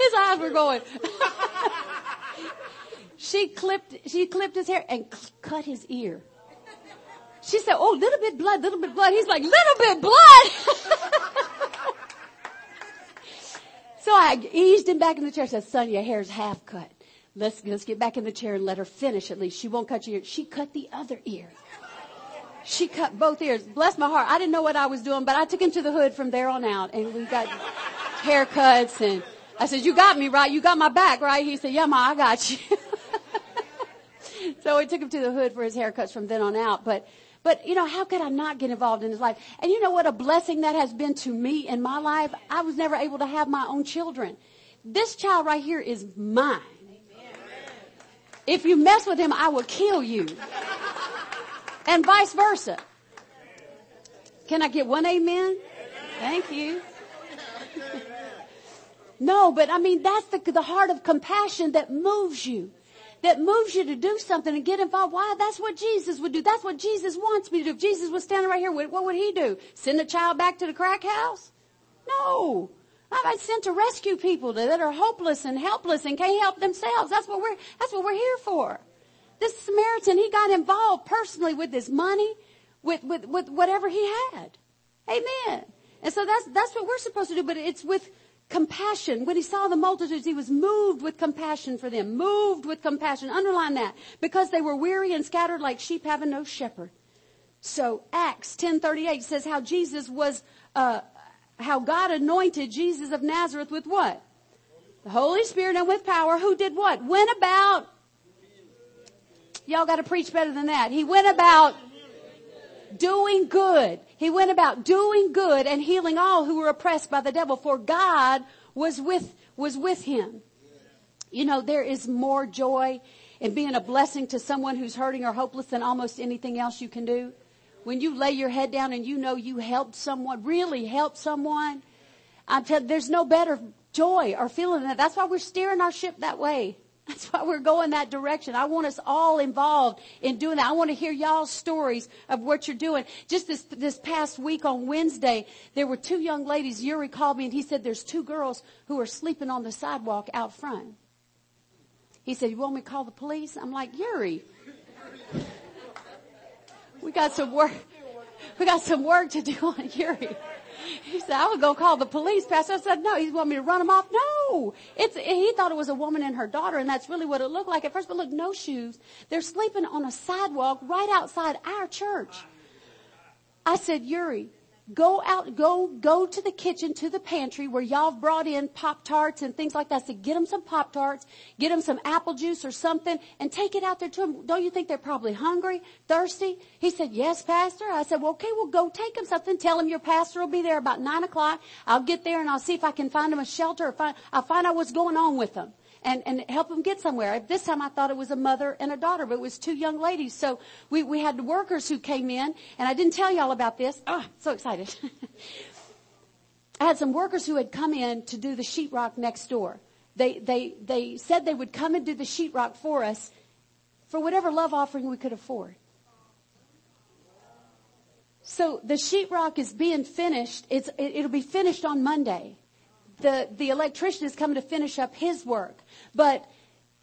His eyes were going. she clipped she clipped his hair and c- cut his ear. She said, "Oh, little bit blood, little bit blood." He's like, "Little bit blood." so I eased him back in the chair. I said, "Son, your hair's half cut. Let's let's get back in the chair and let her finish at least. She won't cut your ear. She cut the other ear. She cut both ears. Bless my heart. I didn't know what I was doing, but I took him to the hood from there on out, and we got haircuts. And I said, "You got me right. You got my back, right?" He said, "Yeah, ma, I got you." so we took him to the hood for his haircuts from then on out. But but you know, how could I not get involved in his life? And you know what a blessing that has been to me in my life? I was never able to have my own children. This child right here is mine. If you mess with him, I will kill you. And vice versa. Can I get one amen? Thank you. No, but I mean, that's the, the heart of compassion that moves you that moves you to do something and get involved. Why? That's what Jesus would do. That's what Jesus wants me to do. If Jesus was standing right here, what would he do? Send a child back to the crack house? No. I'm sent to rescue people that are hopeless and helpless and can't help themselves. That's what we're, that's what we're here for. This Samaritan, he got involved personally with his money, with, with, with whatever he had. Amen. And so that's, that's what we're supposed to do, but it's with compassion. When he saw the multitudes, he was moved with compassion for them. Moved with compassion. Underline that. Because they were weary and scattered like sheep having no shepherd. So Acts 10:38 says how Jesus was, uh, how God anointed Jesus of Nazareth with what? The Holy Spirit and with power. Who did what? Went about. Y'all got to preach better than that. He went about doing good. He went about doing good and healing all who were oppressed by the devil, for God was with, was with him. You know, there is more joy in being a blessing to someone who's hurting or hopeless than almost anything else you can do. When you lay your head down and you know you helped someone, really helped someone, I'm telling there's no better joy or feeling than that. That's why we're steering our ship that way. That's why we're going that direction. I want us all involved in doing that. I want to hear y'all's stories of what you're doing. Just this, this past week on Wednesday, there were two young ladies. Yuri called me and he said there's two girls who are sleeping on the sidewalk out front. He said, you want me to call the police? I'm like, Yuri, we got some work, we got some work to do on Yuri. He said, I would go call the police, Pastor. I said, no, he want me to run them off? No. It's, he thought it was a woman and her daughter, and that's really what it looked like at first. But look, no shoes. They're sleeping on a sidewalk right outside our church. I said, Yuri, go out, go, go to the kitchen, to the pantry where y'all brought in Pop Tarts and things like that. So get them some Pop Tarts, get them some apple juice or something and take it out there to them. Don't you think they're probably hungry, thirsty? He said, yes, pastor. I said, well, okay, well go take them something. Tell them your pastor will be there about nine o'clock. I'll get there and I'll see if I can find them a shelter or find, I'll find out what's going on with them and, and help them get somewhere. This time I thought it was a mother and a daughter, but it was two young ladies. So we, we had workers who came in, and I didn't tell y'all about this. Oh, so excited. I had some workers who had come in to do the sheetrock next door. They, they, they said they would come and do the sheetrock for us for whatever love offering we could afford. So the sheetrock is being finished. It's, it, it'll be finished on Monday the, the electrician is coming to finish up his work. But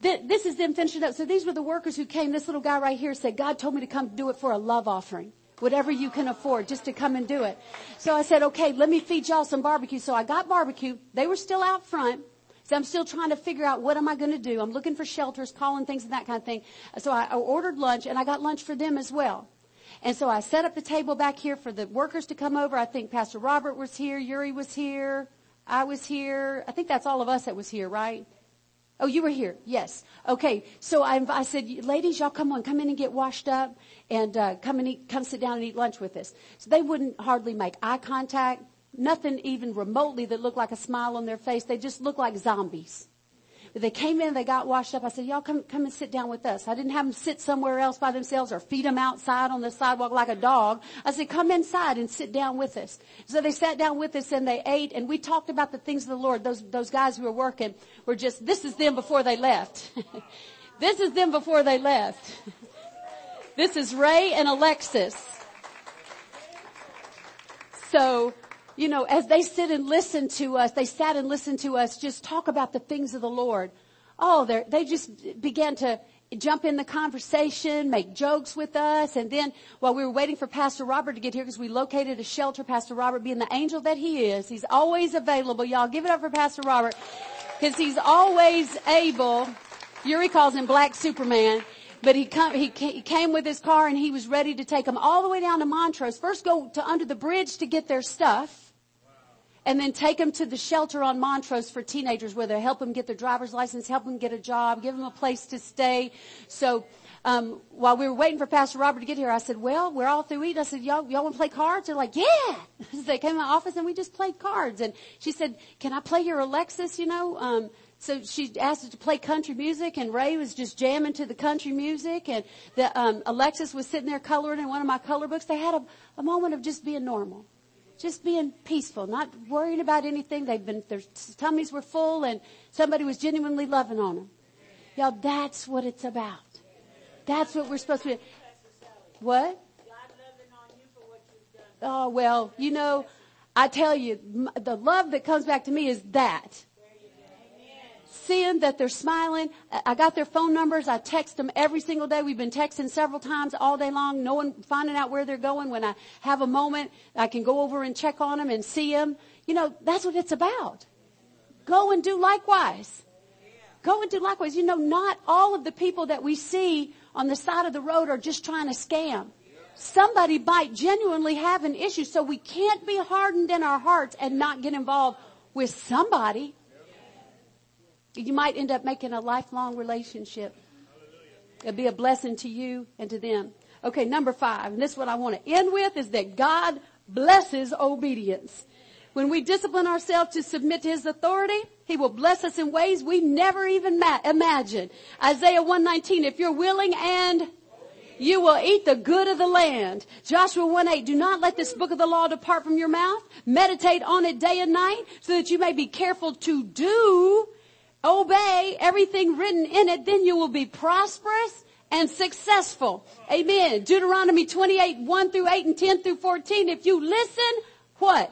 th- this is them finishing up. So these were the workers who came. This little guy right here said, God told me to come do it for a love offering. Whatever you can afford, just to come and do it. So I said, okay, let me feed y'all some barbecue. So I got barbecue. They were still out front. So I'm still trying to figure out what am I going to do. I'm looking for shelters, calling things and that kind of thing. So I ordered lunch and I got lunch for them as well. And so I set up the table back here for the workers to come over. I think Pastor Robert was here. Yuri was here. I was here. I think that's all of us that was here, right? Oh, you were here. Yes. Okay. So I, I said, ladies, y'all come on, come in and get washed up and uh, come and eat, come sit down and eat lunch with us. So they wouldn't hardly make eye contact. Nothing even remotely that looked like a smile on their face. They just looked like zombies. They came in, they got washed up. I said, y'all come, come and sit down with us. I didn't have them sit somewhere else by themselves or feed them outside on the sidewalk like a dog. I said, come inside and sit down with us. So they sat down with us and they ate and we talked about the things of the Lord. Those, those guys who were working were just, this is them before they left. this is them before they left. this is Ray and Alexis. So, you know, as they sit and listen to us, they sat and listened to us just talk about the things of the Lord. Oh, they just began to jump in the conversation, make jokes with us. And then while we were waiting for Pastor Robert to get here, because we located a shelter, Pastor Robert being the angel that he is, he's always available. Y'all give it up for Pastor Robert. Because he's always able. Yuri calls him Black Superman. But he, come, he, he came with his car and he was ready to take them all the way down to Montrose. First go to under the bridge to get their stuff. And then take them to the shelter on Montrose for teenagers where they help them get their driver's license, help them get a job, give them a place to stay. So, um, while we were waiting for Pastor Robert to get here, I said, well, we're all through eating. I said, y'all, y'all want to play cards? They're like, yeah. So they came in my office and we just played cards. And she said, can I play your Alexis, you know? Um, so she asked us to play country music, and Ray was just jamming to the country music, and the, um, Alexis was sitting there coloring in one of my color books. They had a, a moment of just being normal, just being peaceful, not worrying about anything. They've been their tummies were full, and somebody was genuinely loving on them. Y'all, that's what it's about. That's what we're supposed to be. What? Oh well, you know, I tell you, the love that comes back to me is that seeing that they're smiling. I got their phone numbers. I text them every single day. We've been texting several times all day long, no one finding out where they're going. When I have a moment, I can go over and check on them and see them. You know, that's what it's about. Go and do likewise. Go and do likewise. You know, not all of the people that we see on the side of the road are just trying to scam. Somebody might genuinely have an issue, so we can't be hardened in our hearts and not get involved with somebody you might end up making a lifelong relationship. It'll be a blessing to you and to them. Okay, number five, and this is what I want to end with, is that God blesses obedience. When we discipline ourselves to submit to His authority, He will bless us in ways we never even ma- imagined. Isaiah 119, if you're willing and you will eat the good of the land. Joshua 1 8, do not let this book of the law depart from your mouth. Meditate on it day and night so that you may be careful to do obey everything written in it, then you will be prosperous and successful. Amen. Deuteronomy 28, 1 through 8 and 10 through 14. If you listen, what?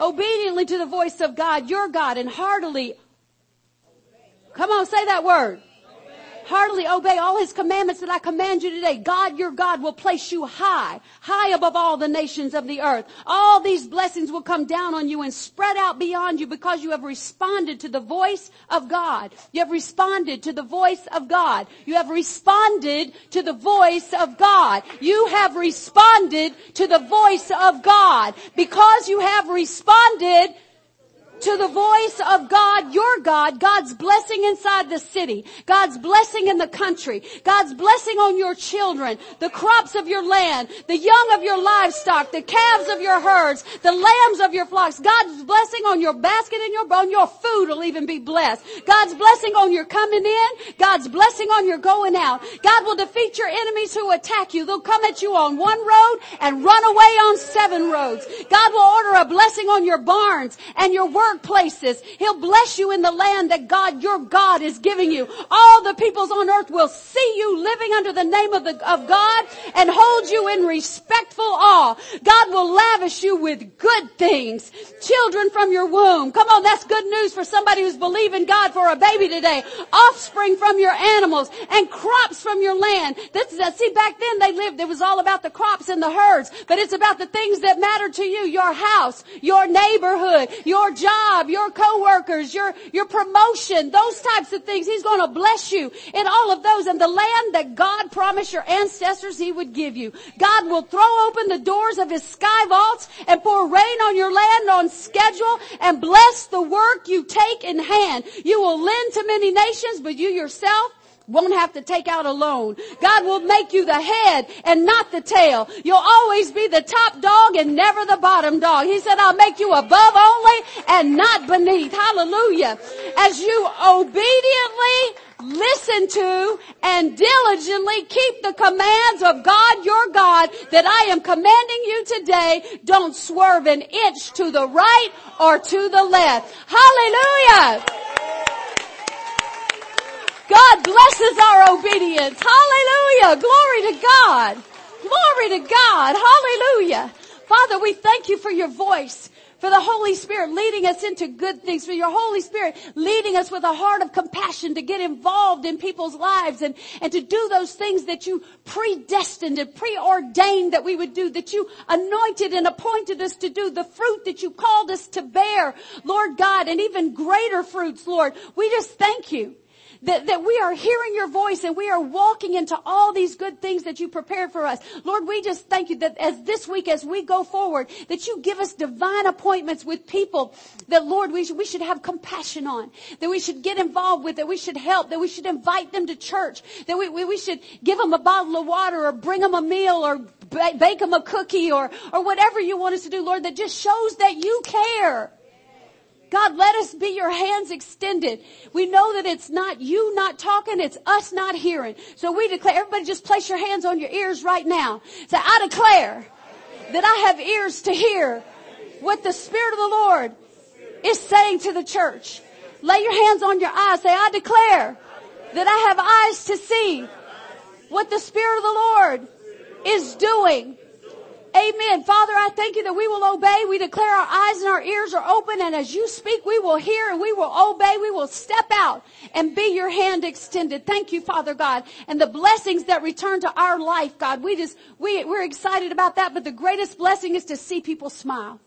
Obediently to the voice of God, your God, and heartily, come on, say that word heartily obey all his commandments that I command you today, God, your God, will place you high, high above all the nations of the earth. All these blessings will come down on you and spread out beyond you because you have responded to the voice of God. You have responded to the voice of God. You have responded to the voice of God. You have responded to the voice of God. Because you have responded to the voice of God, your God, God's blessing inside the city, God's blessing in the country, God's blessing on your children, the crops of your land, the young of your livestock, the calves of your herds, the lambs of your flocks, God's blessing on your basket and your bone, your food will even be blessed. God's blessing on your coming in, God's blessing on your going out. God will defeat your enemies who attack you. They'll come at you on one road and run away on seven roads. God will order a blessing on your barns and your work workplaces. He'll bless you in the land that God, your God is giving you. All the peoples on earth will see you living under the name of, the, of God and hold you in respectful awe. God will lavish you with good things. Children from your womb. Come on, that's good news for somebody who's believing God for a baby today. Offspring from your animals and crops from your land. This is, see, back then they lived, it was all about the crops and the herds, but it's about the things that matter to you. Your house, your neighborhood, your job, job, your coworkers, your, your promotion, those types of things. He's going to bless you in all of those and the land that God promised your ancestors he would give you. God will throw open the doors of his sky vaults and pour rain on your land on schedule and bless the work you take in hand. You will lend to many nations, but you yourself won't have to take out a loan. God will make you the head and not the tail. You'll always be the top dog and never the bottom dog. He said, I'll make you above only and not beneath. Hallelujah. As you obediently listen to and diligently keep the commands of God your God that I am commanding you today. Don't swerve an inch to the right or to the left. Hallelujah. God blesses our obedience. Hallelujah. Glory to God. Glory to God. Hallelujah. Father, we thank you for your voice for the Holy Spirit leading us into good things, for your Holy Spirit leading us with a heart of compassion to get involved in people's lives and, and to do those things that you predestined and preordained that we would do, that you anointed and appointed us to do, the fruit that you called us to bear, Lord God, and even greater fruits, Lord. We just thank you that, that we are hearing your voice and we are walking into all these good things that you prepared for us. Lord, we just thank you that as this week, as we go forward, that you give us divine appointments with people that Lord, we should, we should have compassion on, that we should get involved with, that we should help, that we should invite them to church, that we, we, we should give them a bottle of water or bring them a meal or bake them a cookie or, or whatever you want us to do, Lord, that just shows that you care. God, let us be your hands extended. We know that it's not you not talking, it's us not hearing. So we declare, everybody just place your hands on your ears right now. Say, I declare that I have ears to hear what the Spirit of the Lord is saying to the church. Lay your hands on your eyes. Say, I declare that I have eyes to see what the Spirit of the Lord is doing Amen. Father, I thank you that we will obey. We declare our eyes and our ears are open and as you speak, we will hear and we will obey. We will step out and be your hand extended. Thank you, Father God. And the blessings that return to our life, God, we just, we, we're excited about that, but the greatest blessing is to see people smile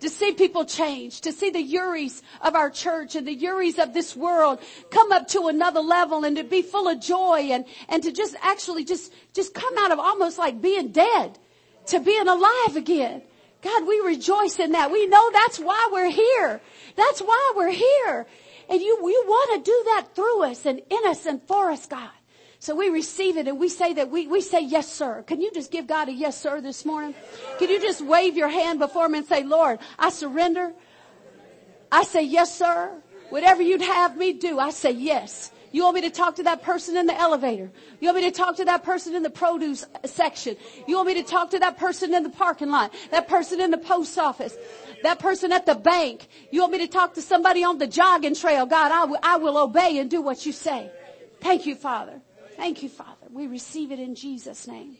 to see people change, to see the Yuris of our church and the Yuris of this world come up to another level and to be full of joy and, and to just actually just, just come out of almost like being dead to being alive again. God, we rejoice in that. We know that's why we're here. That's why we're here. And you, you want to do that through us and in us and for us, God. So we receive it and we say that we, we say yes sir. Can you just give God a yes sir this morning? Can you just wave your hand before him and say, Lord, I surrender. I say yes sir. Whatever you'd have me do, I say yes. You want me to talk to that person in the elevator? You want me to talk to that person in the produce section? You want me to talk to that person in the parking lot? That person in the post office? That person at the bank? You want me to talk to somebody on the jogging trail? God, I, w- I will obey and do what you say. Thank you, Father. Thank you, Father. We receive it in Jesus' name.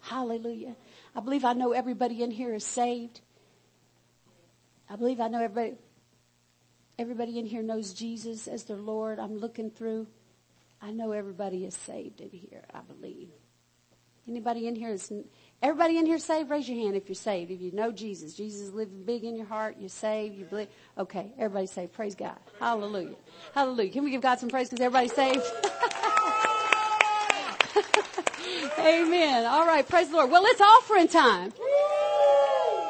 Hallelujah. I believe I know everybody in here is saved. I believe I know everybody. Everybody in here knows Jesus as their Lord. I'm looking through. I know everybody is saved in here, I believe. Anybody in here is, everybody in here saved? Raise your hand if you're saved. If you know Jesus, Jesus is living big in your heart, you're saved, you believe. Okay, everybody saved. Praise God. Hallelujah. Hallelujah. Can we give God some praise because everybody's saved? Amen. All right, praise the Lord. Well, it's offering time.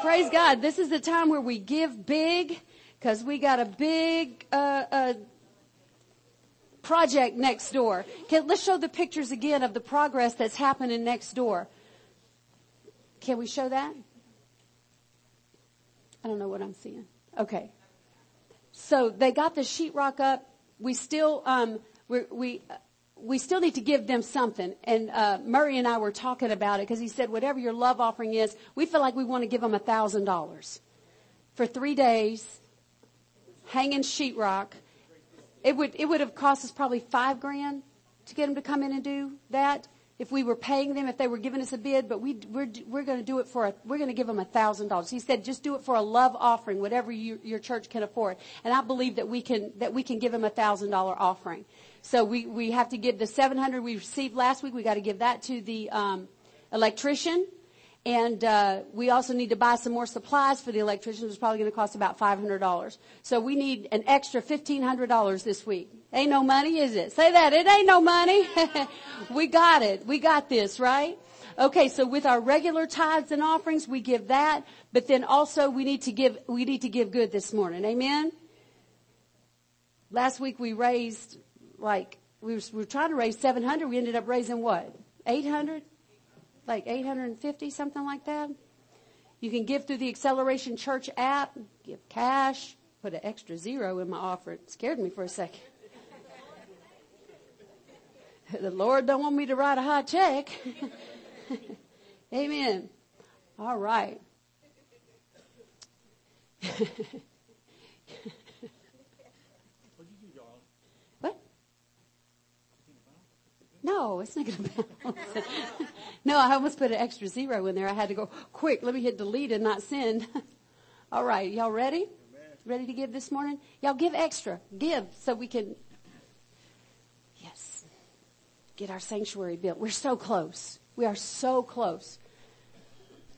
Praise God. This is the time where we give big because we got a big uh, uh, project next door. Can, let's show the pictures again of the progress that's happening next door. Can we show that? I don't know what I'm seeing. Okay. So they got the sheetrock up. We still, um, we, we still need to give them something. And uh, Murray and I were talking about it because he said, whatever your love offering is, we feel like we want to give them a thousand dollars for three days hanging sheetrock. It would, it would have cost us probably five grand to get them to come in and do that if we were paying them, if they were giving us a bid, but we, we're, we're going to do it for a, we're going to give them a thousand dollars. He said, just do it for a love offering, whatever you, your church can afford. And I believe that we can, that we can give them a thousand dollar offering. So we, we have to give the 700 we received last week, we got to give that to the, um, electrician. And uh, we also need to buy some more supplies for the electricians. It's probably going to cost about $500. So we need an extra $1,500 this week. Ain't no money, is it? Say that. It ain't no money. we got it. We got this, right? Okay, so with our regular tithes and offerings, we give that, but then also we need to give, we need to give good this morning. Amen? Last week we raised like we were, we were trying to raise 700. We ended up raising what? 800? Like 850, something like that. You can give through the Acceleration Church app, give cash, put an extra zero in my offer. It scared me for a second. the Lord don't want me to write a high check. Amen. All right. what? No, it's not going to bounce. No, I almost put an extra zero in there. I had to go quick. Let me hit delete and not send. All right, y'all ready? Ready to give this morning? Y'all give extra. Give so we can, yes, get our sanctuary built. We're so close. We are so close.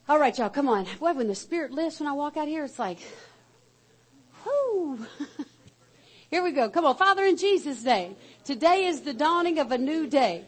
All right, y'all, come on. Boy, when the spirit lifts when I walk out here, it's like, whoo. here we go. Come on. Father, in Jesus' name, today is the dawning of a new day.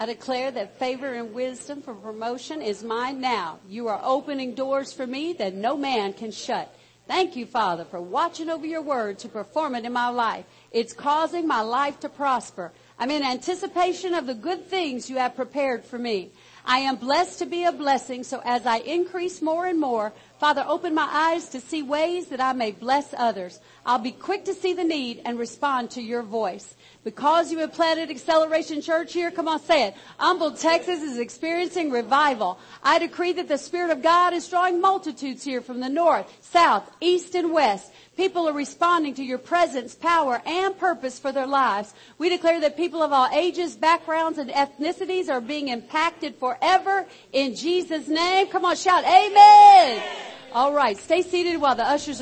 I declare that favor and wisdom for promotion is mine now. You are opening doors for me that no man can shut. Thank you, Father, for watching over your word to perform it in my life. It's causing my life to prosper. I'm in anticipation of the good things you have prepared for me. I am blessed to be a blessing, so as I increase more and more, Father, open my eyes to see ways that I may bless others. I'll be quick to see the need and respond to your voice. Because you have planted Acceleration Church here, come on, say it. Humble, Texas is experiencing revival. I decree that the Spirit of God is drawing multitudes here from the north, south, east, and west. People are responding to your presence, power, and purpose for their lives. We declare that people of all ages, backgrounds, and ethnicities are being impacted forever in Jesus' name. Come on, shout, Amen. All right, stay seated while the ushers are